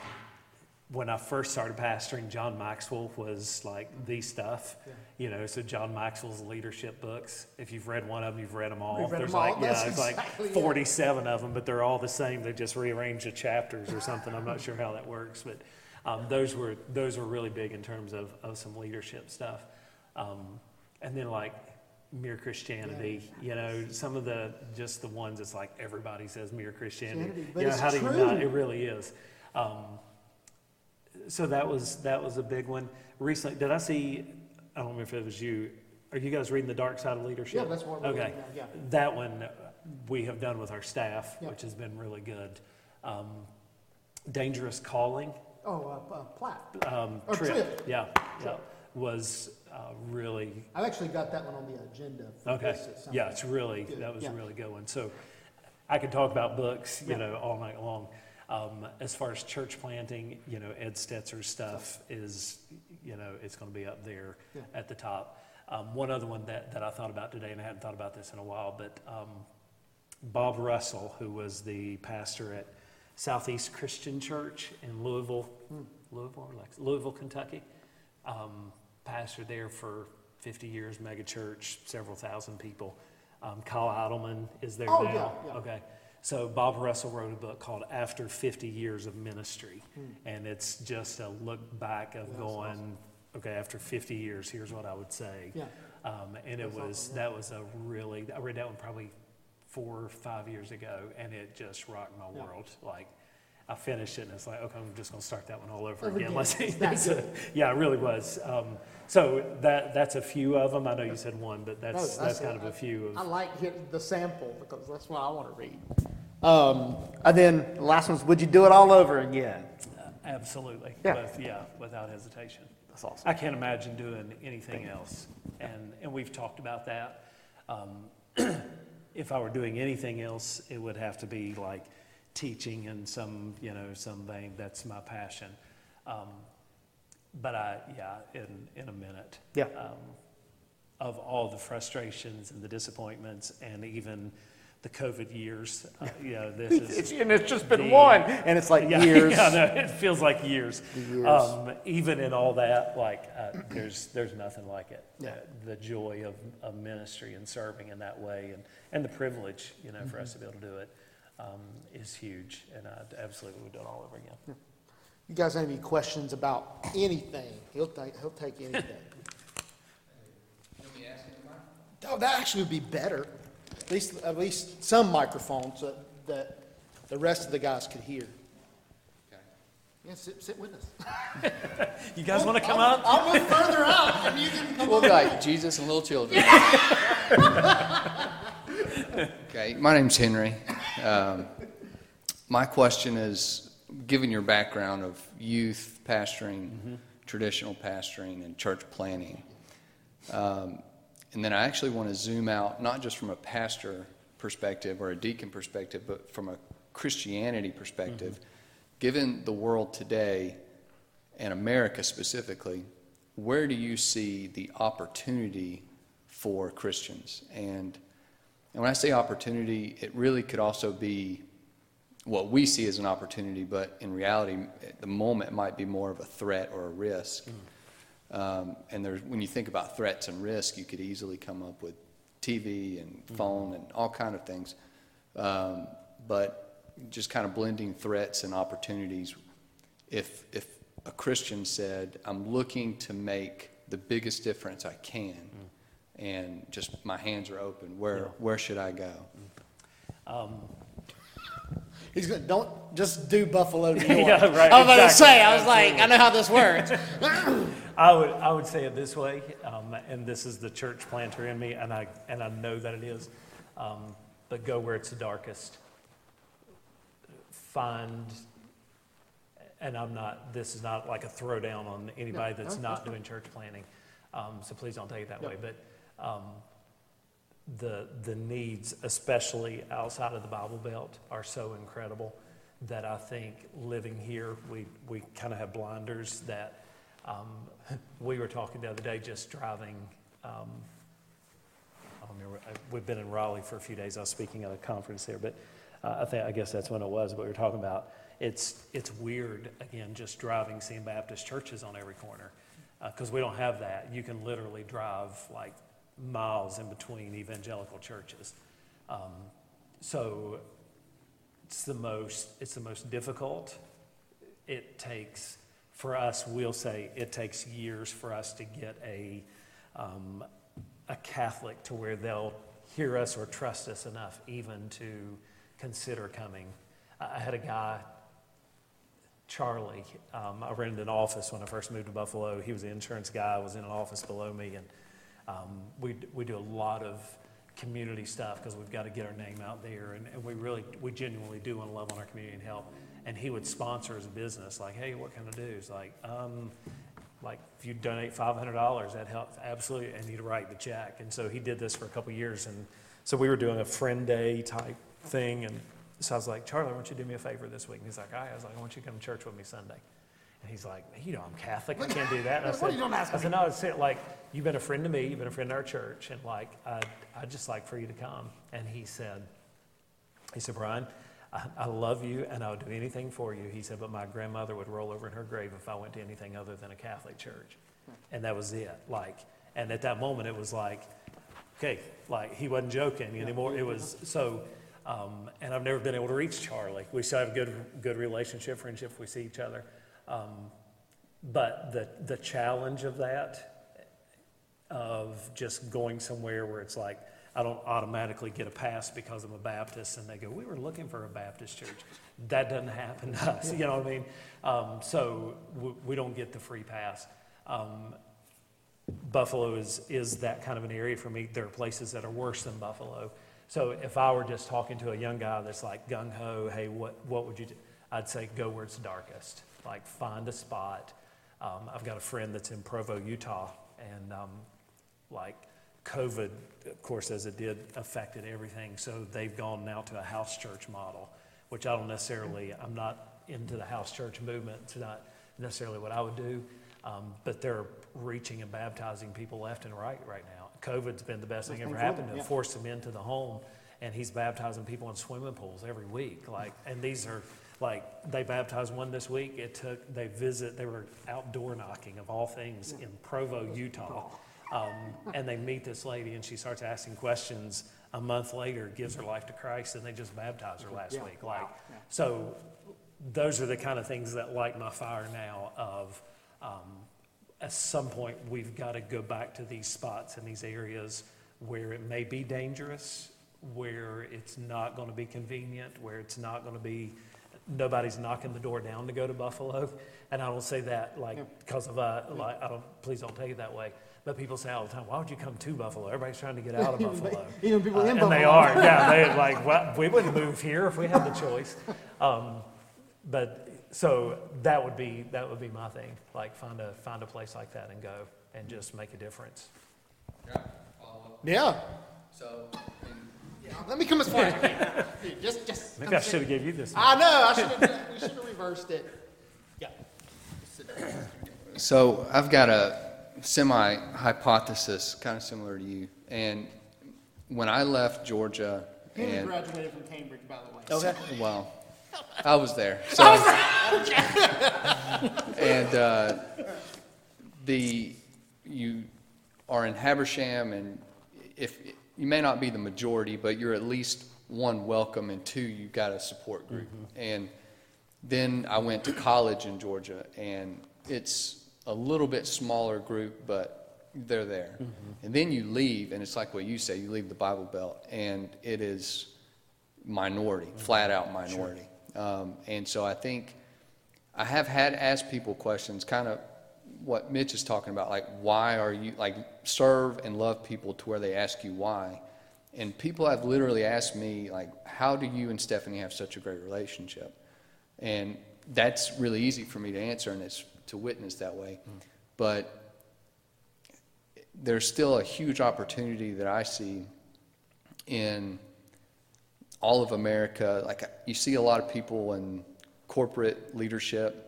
when I first started pastoring, John Maxwell was like the stuff, Yeah. you know. So John Maxwell's leadership books. If you've read one of them, you've read them all. Read There's them all. like yeah, That's it's exactly like it. 47 of them, but they're all the same. They just rearrange the chapters or something. I'm not sure how that works, but um, those were those were really big in terms of, of some leadership stuff. Um, and then like mere Christianity, you know, some of the just the ones that's like everybody says mere Christianity. Christianity, but you know, it's how do you true. not? It really is. Um, so that was that was a big one. Recently, did I see? I don't remember if it was you. Are you guys reading the Dark Side of Leadership? Yeah, that's we're okay. yeah. That one uh, we have done with our staff, Yeah. which has been really good. Um, Dangerous Calling Oh, uh, uh, Platt. um, Or Tripp, Tripp. yeah, yeah, was uh, really I've actually got that one on the agenda. For okay. this at some Yeah, point. it's really Good, that was yeah. a really good one. So I could talk about books, you Yeah. know, all night long. Um, as far as church planting, you know, Ed Stetzer's stuff is, you know, it's going to be up there Yeah. at the top. Um, one other one that, that I thought about today, and I hadn't thought about this in a while, but um, Bob Russell, who was the pastor at Southeast Christian Church in Louisville, Hmm. Louisville, Louisville, Kentucky, um, pastored there for 50 years, mega church, several thousand people. Um, Kyle Idleman is there Oh, now. yeah, yeah. Okay. So Bob Russell wrote a book called After 50 Years of Ministry. Hmm. And it's just a look back of going, okay, after 50 years, here's what I would say. Yeah. Um, and it was, that was a really, I read that one probably four or five years ago, and it just rocked my Yeah. world. Like, I finished it, and it's like, okay, I'm just going to start that one all over Over again. again. Let's see. It's that a- yeah, it really was. Um, so that that's a few of them. I know you said one, but No, that's that's it. kind of a few I like hit the sample because that's what I want to read. Um, and then the last one's, would you do it all over again? Absolutely. Yeah. With, yeah, without hesitation. That's awesome. I can't imagine doing anything else. And, and we've talked about that. Um, if I were doing anything else, it would have to be like teaching in some, you know, some vein. That's my passion. Um, but I, yeah, in, in a minute. Yeah. Um, of all the frustrations and the disappointments and even the COVID years, uh, you know, this is. It's, and it's just been the- one, and it's like Yeah, years. Yeah, no, it feels like years. Years. Um, even in all that, like uh, there's there's nothing like it. Yeah. Uh, the joy of, of ministry and serving in that way, and, and the privilege, you know, for us to be able to do it, um, is huge. And I absolutely would do it all over again. You guys have any questions about anything? He'll take, he'll take anything. Oh, that actually would be better. At least, at least some microphones that, that the rest of the guys could hear. Yeah, sit, sit with us. You guys want to come I'll- up? I'll move further out and you can come We'll be like Jesus and little children. okay, my name's Henry. Um, my question is given your background of youth pastoring, traditional pastoring, and church planning, um, and then I actually want to zoom out, not just from a pastor perspective or a deacon perspective, but from a Christianity perspective. Mm-hmm. Given the world today, and America specifically, where do you see the opportunity for Christians? And, and when I say opportunity, it really could also be what we see as an opportunity, but in reality, at the moment, it might be more of a threat or a risk. Mm. Um, and there's, when you think about threats and risk, you could easily come up with TV and phone and all kind of things. Um, but just kind of blending threats and opportunities. If, if a Christian said, I'm looking to make the biggest difference I can, and just my hands are open, where, Yeah. where should I go? He's gonna, don't just do Buffalo, New York. Yeah, right, I was about to say, I was like, I know how this works. I would, I would say it this way, um, and this is the church planter in me, and I, and I know that it is. Um, but go where it's the darkest. Find, and I'm not, this is not like a throwdown on anybody No, that's no, not that's doing church planting. Um, so please don't take it that No. way. But um, the, the needs, especially outside of the Bible Belt, are so incredible that I think living here, we, we kind of have blinders that um, we were talking the other day just driving. Um, I don't remember, uh, we've been in Raleigh for a few days. I was speaking at a conference there, but uh, I think I guess that's when it was. But we were talking about it's it's weird again just driving seeing Baptist churches on every corner because uh, we don't have that. You can literally drive like miles in between evangelical churches. Um, so it's the most it's the most difficult. It takes for us. We'll say it takes years for us to get a um, a Catholic to where they'll hear us or trust us enough even to consider coming. I had a guy, Charlie, um, I rented an office when I first moved to Buffalo. He was an insurance guy, was in an office below me, and um, we, we do a lot of community stuff because we've got to get our name out there, and, and we really, we genuinely do want to love on our community and help. And he would sponsor his business, like, hey, what can I do? It's like, um, like if you donate $500, that helps absolutely, and he'd write the check. And so he did this for a couple years, and so we were doing a friend day type thing, and so I was like, Charlie, I want you do me a favor this week. And he's like. I was like, I want you to come to church with me Sunday. And he's like, you know, I'm Catholic. I can't do that. And I said, I said, no, I said, like, you've been a friend to me. You've been a friend to our church. And like, I, I'd just like for you to come. And he said, he said, Brian, I, I love you and I'll do anything for you. He said, but my grandmother would roll over in her grave if I went to anything other than a Catholic church. And that was it. Like, and at that moment, it was like, okay, like he wasn't joking anymore. It was so, um, and I've never been able to reach Charlie. We still have a good, good relationship, friendship. If we see each other, um, but the the challenge of that, of just going somewhere where it's like I don't automatically get a pass because I'm a Baptist, and they go, "We were looking for a Baptist church." That doesn't happen to us. You know what I mean? Um, so we, we, don't get the free pass. Um, Buffalo is, is that kind of an area for me. There are places that are worse than Buffalo. So if I were just talking to a young guy that's like gung ho, hey, what, what would you do? I'd say go where it's darkest. Like find a spot. Um, I've got a friend that's in Provo, Utah, and um, like COVID, of course, as it did, affected everything. So they've gone now to a house church model, which I don't necessarily, I'm not into the house church movement. It's not necessarily what I would do. Um, but they're reaching and baptizing people left and right right now. COVID's been the best thing ever happened to yeah. force them into the home, and he's baptizing people in swimming pools every week. Like, and these are like they baptized one this week. It took they visit. They were outdoor knocking of all things in Provo, Utah, um, and they meet this lady, and she starts asking questions. A month later, gives her life to Christ, and they just baptized her last yeah. week. Like, so those are the kind of things that light my fire now. Of um, at some point, we've got to go back to these spots and these areas where it may be dangerous, where it's not going to be convenient, where it's not going to be, nobody's knocking the door down to go to Buffalo. And I don't say that like because of, uh, like, I don't, please don't take it that way. But people say all the time, why would you come to Buffalo? Everybody's trying to get out of Buffalo. Even people in uh, Buffalo. And they are, yeah. They're like, well, we wouldn't move here if we had the choice. Um, but so that would be that would be my thing. Like find a find a place like that and go and just make a difference. Yeah. Yeah. So. Yeah, let me come as far as I can. just, just. Maybe I should have gave you this. I know. I should have. we should have reversed it. Yeah. So I've got a semi hypothesis, kind of similar to you, and when I left Georgia. Henry and, graduated from Cambridge, by the way. Okay. Well, I was there. So, and uh, the you are in Habersham, and if you may not be the majority, but you're at least one welcome, and two you've got a support group. Mm-hmm. And then I went to college in Georgia, and it's a little bit smaller group, but they're there. Mm-hmm. And then you leave, and it's like what you say: you leave the Bible Belt, and it is minority, mm-hmm. flat out minority. Sure. Um, and so I think I have had asked people questions, kind of what Mitch is talking about, like why are you like serve and love people to where they ask you why. And people have literally asked me, like, how do you and Stephanie have such a great relationship? And that's really easy for me to answer and it's to witness that way. Mm. But there's still a huge opportunity that I see in all of America, like you see a lot of people in corporate leadership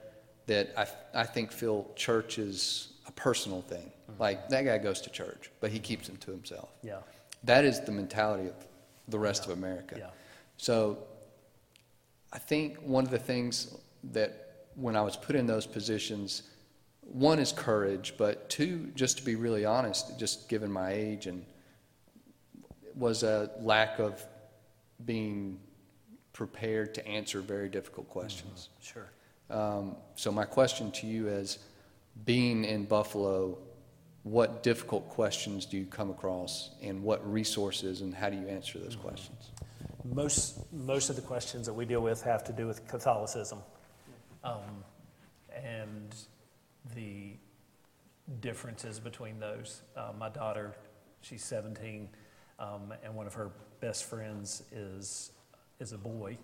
that I, I think feel church is a personal thing. Mm-hmm. Like that guy goes to church, but he keeps it to himself. Yeah. That is the mentality of the rest of America. Yeah. So I think one of the things that when I was put in those positions, one is courage, but two, just to be really honest, just given my age and was a lack of being prepared to answer very difficult questions. Mm-hmm. Sure. Um, so my question to you is, being in Buffalo, what difficult questions do you come across, and what resources, and how do you answer those questions? Most, most of the questions that we deal with have to do with Catholicism. Um, and the differences between those. Uh, my daughter, she's 17, um, and one of her best friends is, is a boy.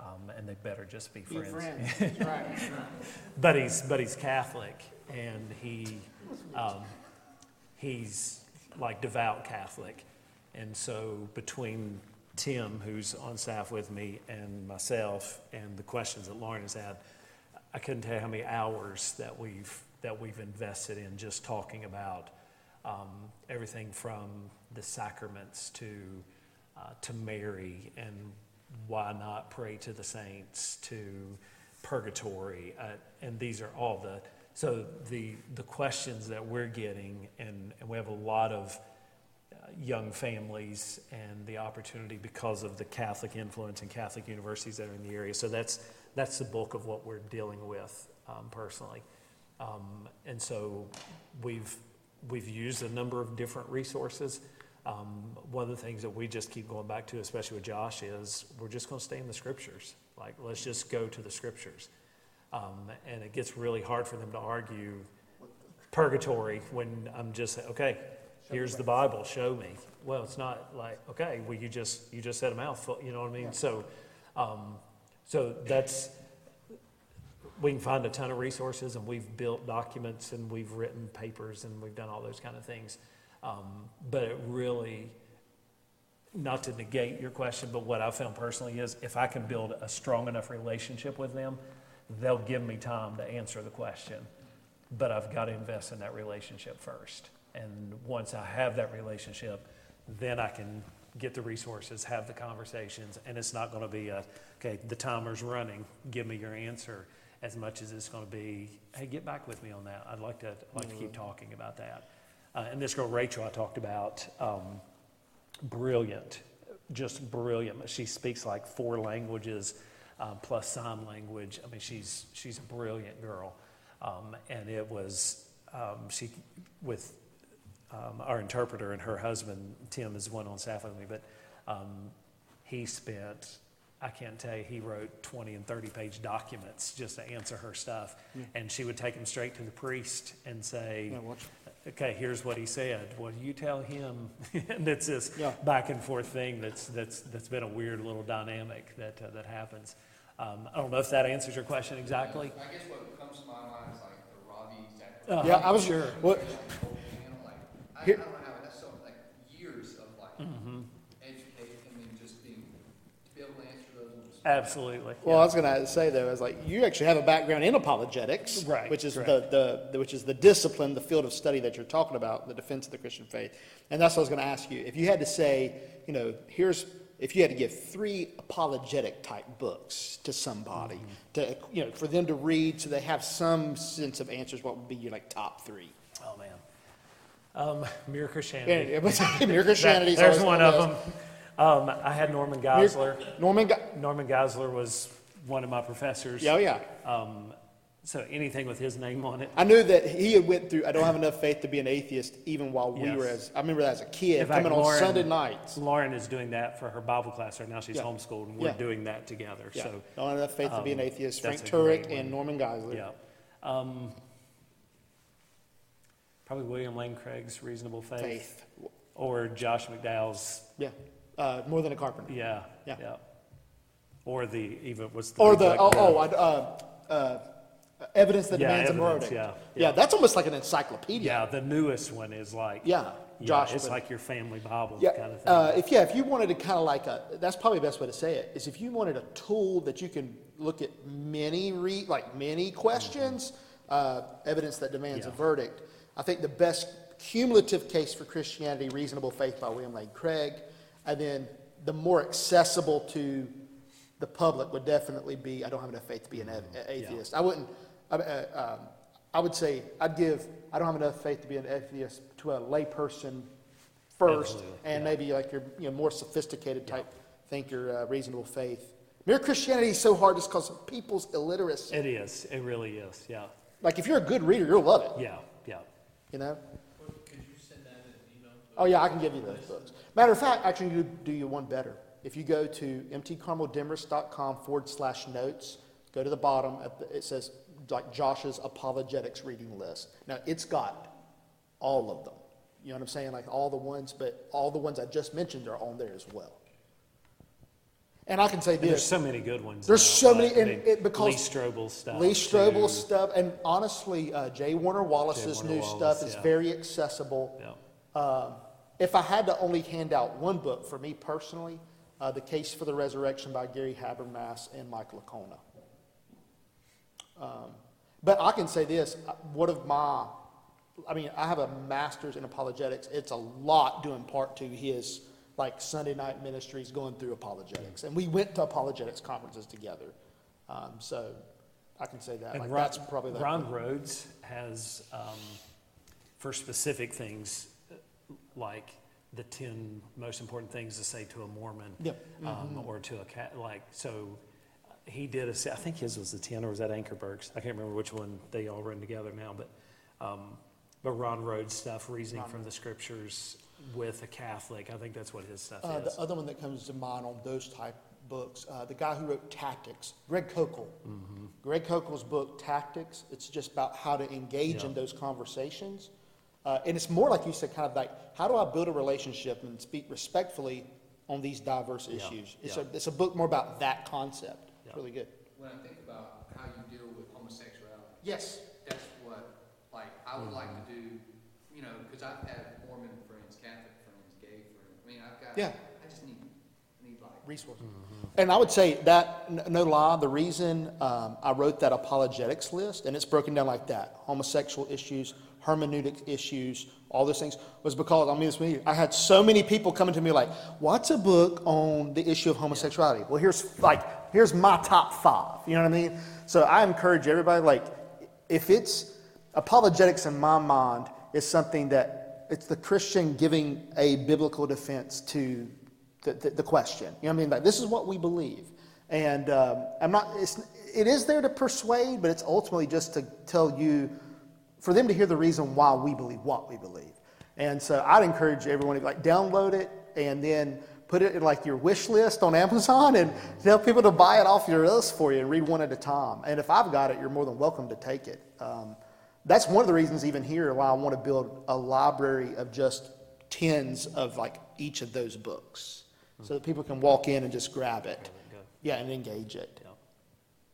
Um, and they better just be friends. but he's but he's Catholic, and he um, he's like devout Catholic, and so between Tim, who's on staff with me, and myself, and the questions that Lauren has had, I couldn't tell you how many hours that we've that we've invested in just talking about um, everything from the sacraments to uh, to Mary and why not pray to the saints to purgatory, uh, and these are all the so the the questions that we're getting, and, and we have a lot of uh, young families and the opportunity because of the Catholic influence and Catholic universities that are in the area. So that's that's the bulk of what we're dealing with um, personally. Um, and so we've we've used a number of different resources. Um, one of the things that we just keep going back to, especially with Josh, is we're just going to stay in the scriptures. Like, let's just go to the scriptures. Um, and it gets really hard for them to argue purgatory when I'm just saying, okay, here's the Bible, show me. Well, it's not like, okay, well, you just you just said a mouthful, you know what I mean? So, um, so that's we can find a ton of resources, and we've built documents, and we've written papers, and we've done all those kind of things. Um, but it really, not to negate your question, but what I've found personally is if I can build a strong enough relationship with them, they'll give me time to answer the question. But I've got to invest in that relationship first. And once I have that relationship, then I can get the resources, have the conversations, and it's not going to be a, okay, the timer's running, give me your answer, as much as it's going to be, hey, get back with me on that. I'd like to, I'd like to keep talking about that. Uh, and this girl, Rachel, I talked about, um, brilliant, just brilliant. She speaks like four languages uh, plus sign language. I mean, she's, she's a brilliant girl. Um, and it was, um, she, with um, our interpreter and her husband, Tim, is one on staff with me, but um, he spent, I can't tell you, he wrote 20 and 30 page documents just to answer her stuff. And she would take them straight to the priest and say, okay, here's what he said. What do you tell him? and it's this Yeah. back and forth thing that's, that's, that's been a weird little dynamic that, uh, that happens. Um, I don't know if that answers your question exactly. I guess what comes to my mind is like the Robbie Zach. Uh, Yeah, I was Sure. What, like, I, I Here- don't know how, that's so, like, years of like, educate, and then just being, to be able to answer those on the spot. Absolutely. Well, I was going to say though, is like you actually have a background in apologetics, Right, Which is the, correct. the, the which is the discipline, the field of study that you're talking about, the defense of the Christian faith. And that's what I was going to ask you. If you had to say, you know, here's if you had to give three apologetic type books to somebody Mm-hmm. to you know for them to read so they have some sense of answers, what would be your like top three? Oh, man. Um, Mere Christianity. Yeah, Mere That- Christianity. There's one of them. Um, I had Norman Geisler. Norman. Ga- Norman Geisler was one of my professors. Yeah, oh, yeah. Um, so anything with his name on it. I knew that he had went through. I don't have enough faith to be an atheist, even while we Yes. were as. I remember that as a kid In fact, coming on Lauren- Sunday nights. Lauren is doing that for her Bible class right now. She's Yeah. homeschooled, and we're Yeah. doing that together. Yeah, So, don't have enough faith to be an um, atheist. Frank that's a great Turek and. Norman Geisler. yeah. Um, probably William Lane Craig's Reasonable Faith, Faith. or Josh McDowell's. Yeah, uh, more than a carpenter. Yeah, Yeah. yeah. Or the even what's the Or the oh oh uh, uh, evidence that Yeah, demands a evidence, verdict. yeah, yeah, yeah. that's almost like an encyclopedia. Yeah, the newest one is like Yeah. Josh. it's like your family Bible Yeah, kind of thing. uh, if, yeah, if you wanted to kind of like a, that's probably the best way to say it, is if you wanted a tool that you can look at many re, like many questions, uh, evidence that demands a verdict. I think the best cumulative case for Christianity, Reasonable Faith by William Lane Craig, and then the more accessible to the public would definitely be, I don't have enough faith to be an a- atheist. I wouldn't, I, uh, um, I would say, I'd give, I don't have enough faith to be an atheist to a layperson first, Absolutely, and yeah. maybe like your you know, more sophisticated type thinker, uh, reasonable faith. Mere Christianity is so hard just because of people's illiteracy. It is, it really is, yeah, Like if you're a good reader, you'll love it. yeah, yeah. You know. Could you send that in an email? Oh yeah, I can give you those books. Matter of fact, actually, do, do you one better. If you go to mtcarmeldemers.com forward slash notes, go to the bottom. It says like Josh's apologetics reading list. Now it's got all of them. You know what I'm saying? Like all the ones, but all the ones I just mentioned are on there as well. And I can say And there's so many good ones. There's now, so many, and it- because Lee Strobel stuff. Lee Strobel too. stuff, and honestly, uh, J. Warner Wallace's Warner new Wallace, stuff is yeah. very accessible. Yeah. Um, if I had to only hand out one book for me personally, uh, The Case for the Resurrection by Gary Habermas and Mike Licona. Um, but I can say this: uh, one of my, I mean, I have a master's in apologetics. It's a lot in part to his like Sunday night ministries going through apologetics, and we went to apologetics conferences together. Um, so I can say that. And Like, Ron, that's probably the Ron Rhodes has, um, for specific things, like the ten most important things to say to a Mormon. Yep. Um, or to a cat, like, so he did a, I think his was the ten, or was that Ankerberg's? I can't remember which one they all run together now, but, um, but Ron Rhodes stuff, reasoning from the scriptures with a Catholic, I think that's what his stuff Uh, is. the other one that comes to mind on those type books, uh, the guy who wrote Tactics, Greg Koukl. Mm-hmm. Greg Koukl's book Tactics. It's just about how to engage in those conversations, uh, and it's more like you said, kind of like how do I build a relationship and speak respectfully on these diverse Yeah, issues. It's yeah. a it's a book more about that concept. It's really good. When I think about how you deal with homosexuality, Yes. that's what, like, I would like to do, you know, because I've had Mormon friends, Catholic friends, gay friends. I mean, I've got, Yeah. I just need, need like, resources. And I would say that, no lie, the reason um, I wrote that apologetics list, and it's broken down like that homosexual issues, hermeneutic issues, all those things, was because, I mean, this me, I had so many people coming to me like, what's a book on the issue of homosexuality? Well, here's like, here's my top five. You know what I mean? So I encourage everybody, like, if it's apologetics in my mind is something that it's the Christian giving a biblical defense to the, the, the question. You know what I mean? Like, this is what we believe. And um, I'm not, it's, it is there to persuade, but it's ultimately just to tell you, for them to hear the reason why we believe what we believe. And so I'd encourage everyone to like download it and then put it in like your wish list on Amazon and tell people to buy it off your list for you and read one at a time. And if I've got it, you're more than welcome to take it. Um, that's one of the reasons even here why I want to build a library of just tens of like each of those books so that people can walk in and just grab it. Yeah, and engage it.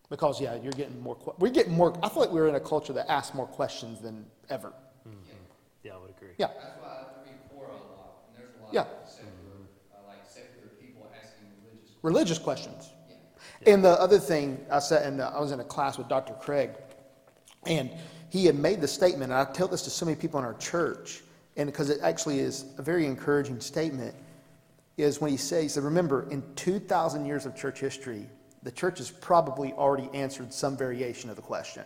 Yeah. Because yeah, you're getting more. que- We're getting more. I feel like we're in a culture that asks more questions than ever. Yeah, I would agree. Yeah, that's why I read Quora a lot, and there's a lot Yeah. of secular, uh, like secular people asking religious religious questions. And the other thing I said, and I was in a class with Dr. Craig, and he had made the statement. And I tell this to so many people in our church, and because it actually is a very encouraging statement, is when he says, he said, "Remember, in 2,000 years of church history, the church has probably already answered some variation of the question."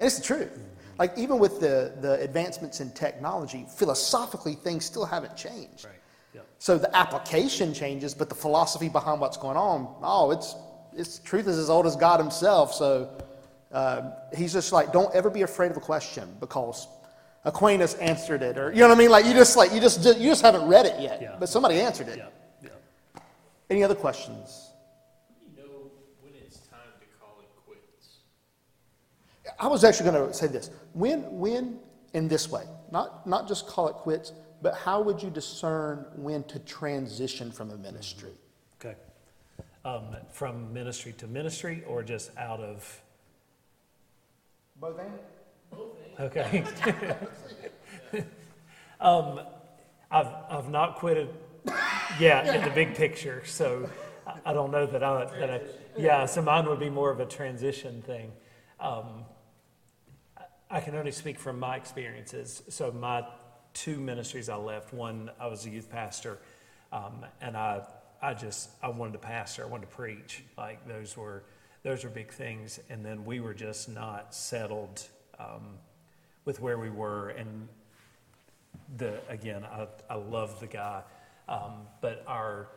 And it's the truth. Like even with the, the advancements in technology, philosophically things still haven't changed. Right, yeah. So the application changes, but the philosophy behind what's going on, oh, it's, it's truth is as old as God Himself. So uh, he's just like, don't ever be afraid of a question because Aquinas answered it, or you know what I mean? Like you just like you just you just haven't read it yet, Yeah. but somebody answered it. Yeah, yeah. Any other questions? You know when it's time to call it quits. I was actually going to say this: when, when, in this way, not not just call it quits, but how would you discern when to transition from a ministry? Okay. Um, from ministry to ministry or just out of, Both and. okay. Um, I've, I've not quit it yet in the big picture, so I- I don't know that I, that I, yeah, so mine would be more of a transition thing. Um, I- can only speak from my experiences. So my two ministries I left, one, I was a youth pastor, um, and I, I just, I wanted to pastor, I wanted to preach. Like those were, those were big things. And then we were just not settled, um, with where we were. And the again, I, I love the guy, um, but our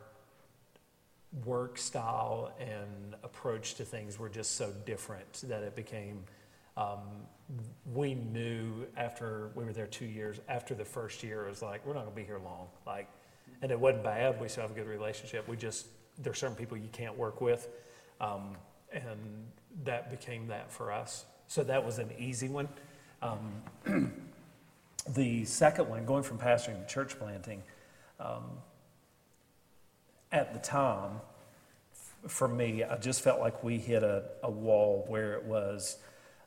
work style and approach to things were just so different that it became. Um, we knew after we were there two years. After the first year, it was like we're not going to be here long. Like, and it wasn't bad. We still have a good relationship. We just there's certain people you can't work with, um, and that became that for us. So that was an easy one. Um, the second one, going from pastoring to church planting, um, at the time, f- for me, I just felt like we hit a, a wall where it was,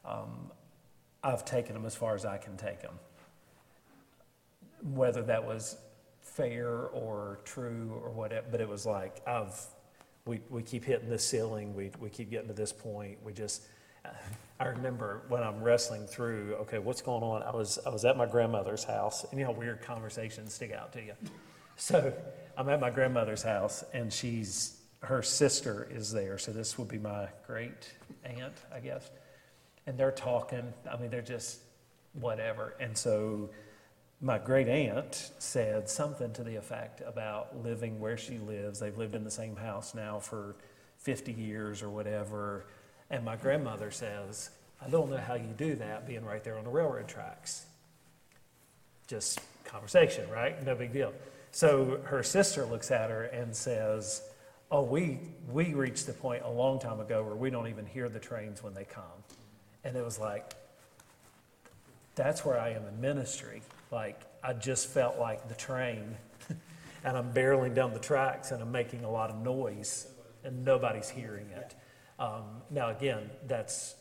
um, I've taken them as far as I can take them. Whether that was fair or true or whatever, but it was like, I've, we, we keep hitting the ceiling, we, we keep getting to this point, we just, I remember when I'm wrestling through, okay, what's going on? I was, I was at my grandmother's house, and you know weird conversations stick out to you. So I'm at my grandmother's house, and she's, her sister is there. So this would be my great aunt, I guess. And they're talking. I mean, they're just whatever. And so my great aunt said something to the effect about living where she lives. They've lived in the same house now for 50 years or whatever. And my grandmother says, I don't know how you do that being right there on the railroad tracks. Just conversation, right? No big deal. So her sister looks at her and says, Oh, we, we reached the point a long time ago where we don't even hear the trains when they come. And it was like, that's where I am in ministry. Like, I just felt like the train, and I'm barreling down the tracks and I'm making a lot of noise, and nobody's hearing it. Um, now, again, that's,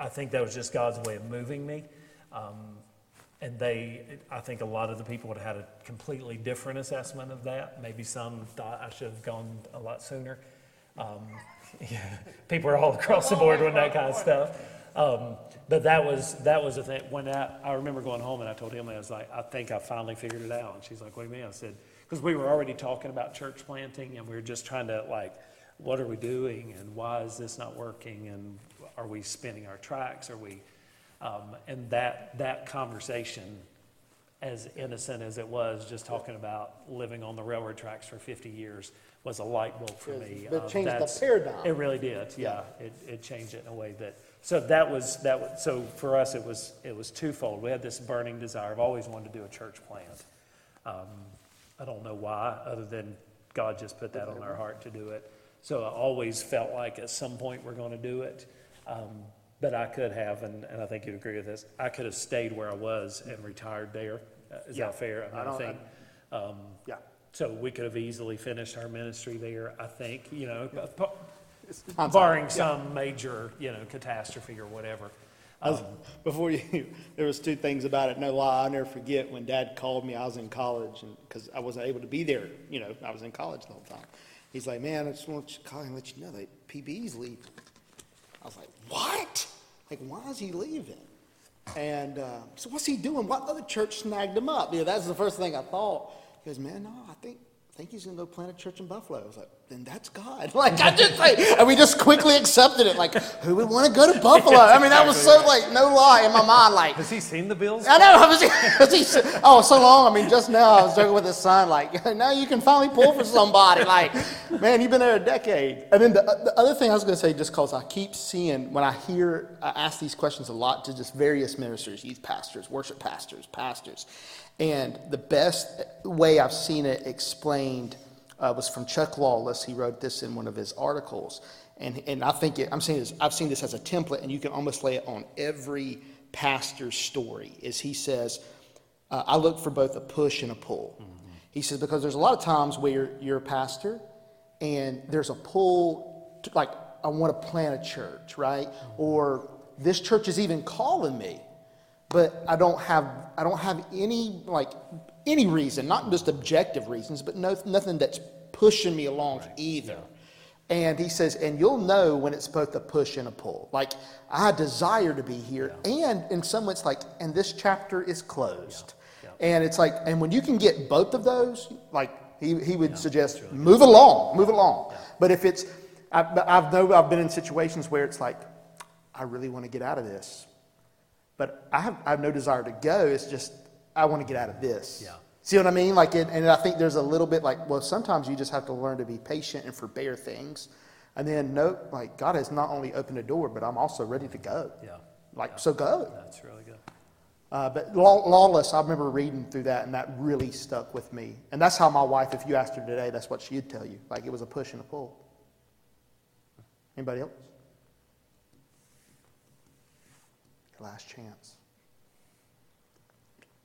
I think that was just God's way of moving me. Um, and they, I think a lot of the people would have had a completely different assessment of that. Maybe some thought I should have gone a lot sooner. Um, yeah, people are all across the board with that kind of stuff. Um, but that was that was the thing. When I, I remember going home and I told Emily, I was like, I think I finally figured it out. And she's like, What do you mean? I said, because we were already talking about church planting and we were just trying to like, what are we doing and why is this not working and are we spinning our tracks? Are we um, and that, that conversation, as innocent as it was, just talking about living on the railroad tracks for 50 years, was a light bulb for me. It of changed the paradigm. It really did, yeah. It, it changed it in a way that, so that was, that was, so for us, it was, it was twofold. We had this burning desire. I've always wanted to do a church plant. Um, I don't know why, other than God just put that on our heart to do it. So I always felt like at some point we're going to do it. Um, but I could have, and, and I think you'd agree with this, I could have stayed where I was and retired there. Uh, Yeah. that fair? I mean, I I don't- think, um, Yeah. so we could have easily finished our ministry there, I think, you know, pa- Hindsight, barring yeah. some major, you know, catastrophe or whatever. Was, before you, there was two things about it. No lie, I'll never forget when Dad called me. I was in college, and because I wasn't able to be there, you know, I was in college the whole time. He's like, "Man, I just want to call and let you know that PB's leaving." I was like, "What? Like, why is he leaving?" And uh, so, what's he doing? What other church snagged him up? You know, that's the first thing I thought. He goes, "Man, no, I think." Think he's gonna go plant a church in Buffalo. I was like, then that's God. Like I just like, and we just quickly accepted it. Like, who would want to go to Buffalo? I mean, that was so like no lie in my mind. Like, Has he seen the bills? I know. I was, was he, oh, so long. I mean, just now I was joking with his son. Like, now you can finally pull for somebody. Like, man, you've been there a decade. And then the, the other thing I was going to say, just because I keep seeing when I hear, I ask these questions a lot to just various ministers, youth pastors, worship pastors, pastors, and the best way I've seen it explained uh, was from Chuck Lawless. He wrote this in one of his articles. And, and I think it, I'm saying this, I've seen this as a template, and you can almost lay it on every pastor's story. Is he says, uh, I look for both a push and a pull. He says because there's a lot of times where you're, you're a pastor, and there's a pull, to, like I want to plant a church, right? Or this church is even calling me, but I don't have I don't have any like any reason, not just objective reasons, but no nothing that's pushing me along either. And he says, and you'll know when it's both a push and a pull. Like I desire to be here, and in some ways, like, and this chapter is closed. And it's like, and when you can get both of those, like he, he would suggest, move along, move along. But if it's, I've, I've know I've been in situations where it's like, I really want to get out of this, but I have, I have no desire to go. It's just I want to get out of this. Yeah. See what I mean? Like, it, and I think there's a little bit like, well, sometimes you just have to learn to be patient and forbear things, and then no, like God has not only opened a door, but I'm also ready to go. Yeah. Like, so go. That's really good. Uh, but Lawless, I remember reading through that, and that really stuck with me. And that's how my wife, if you asked her today, that's what she'd tell you. Like it was a push and a pull. Anybody else? Last chance.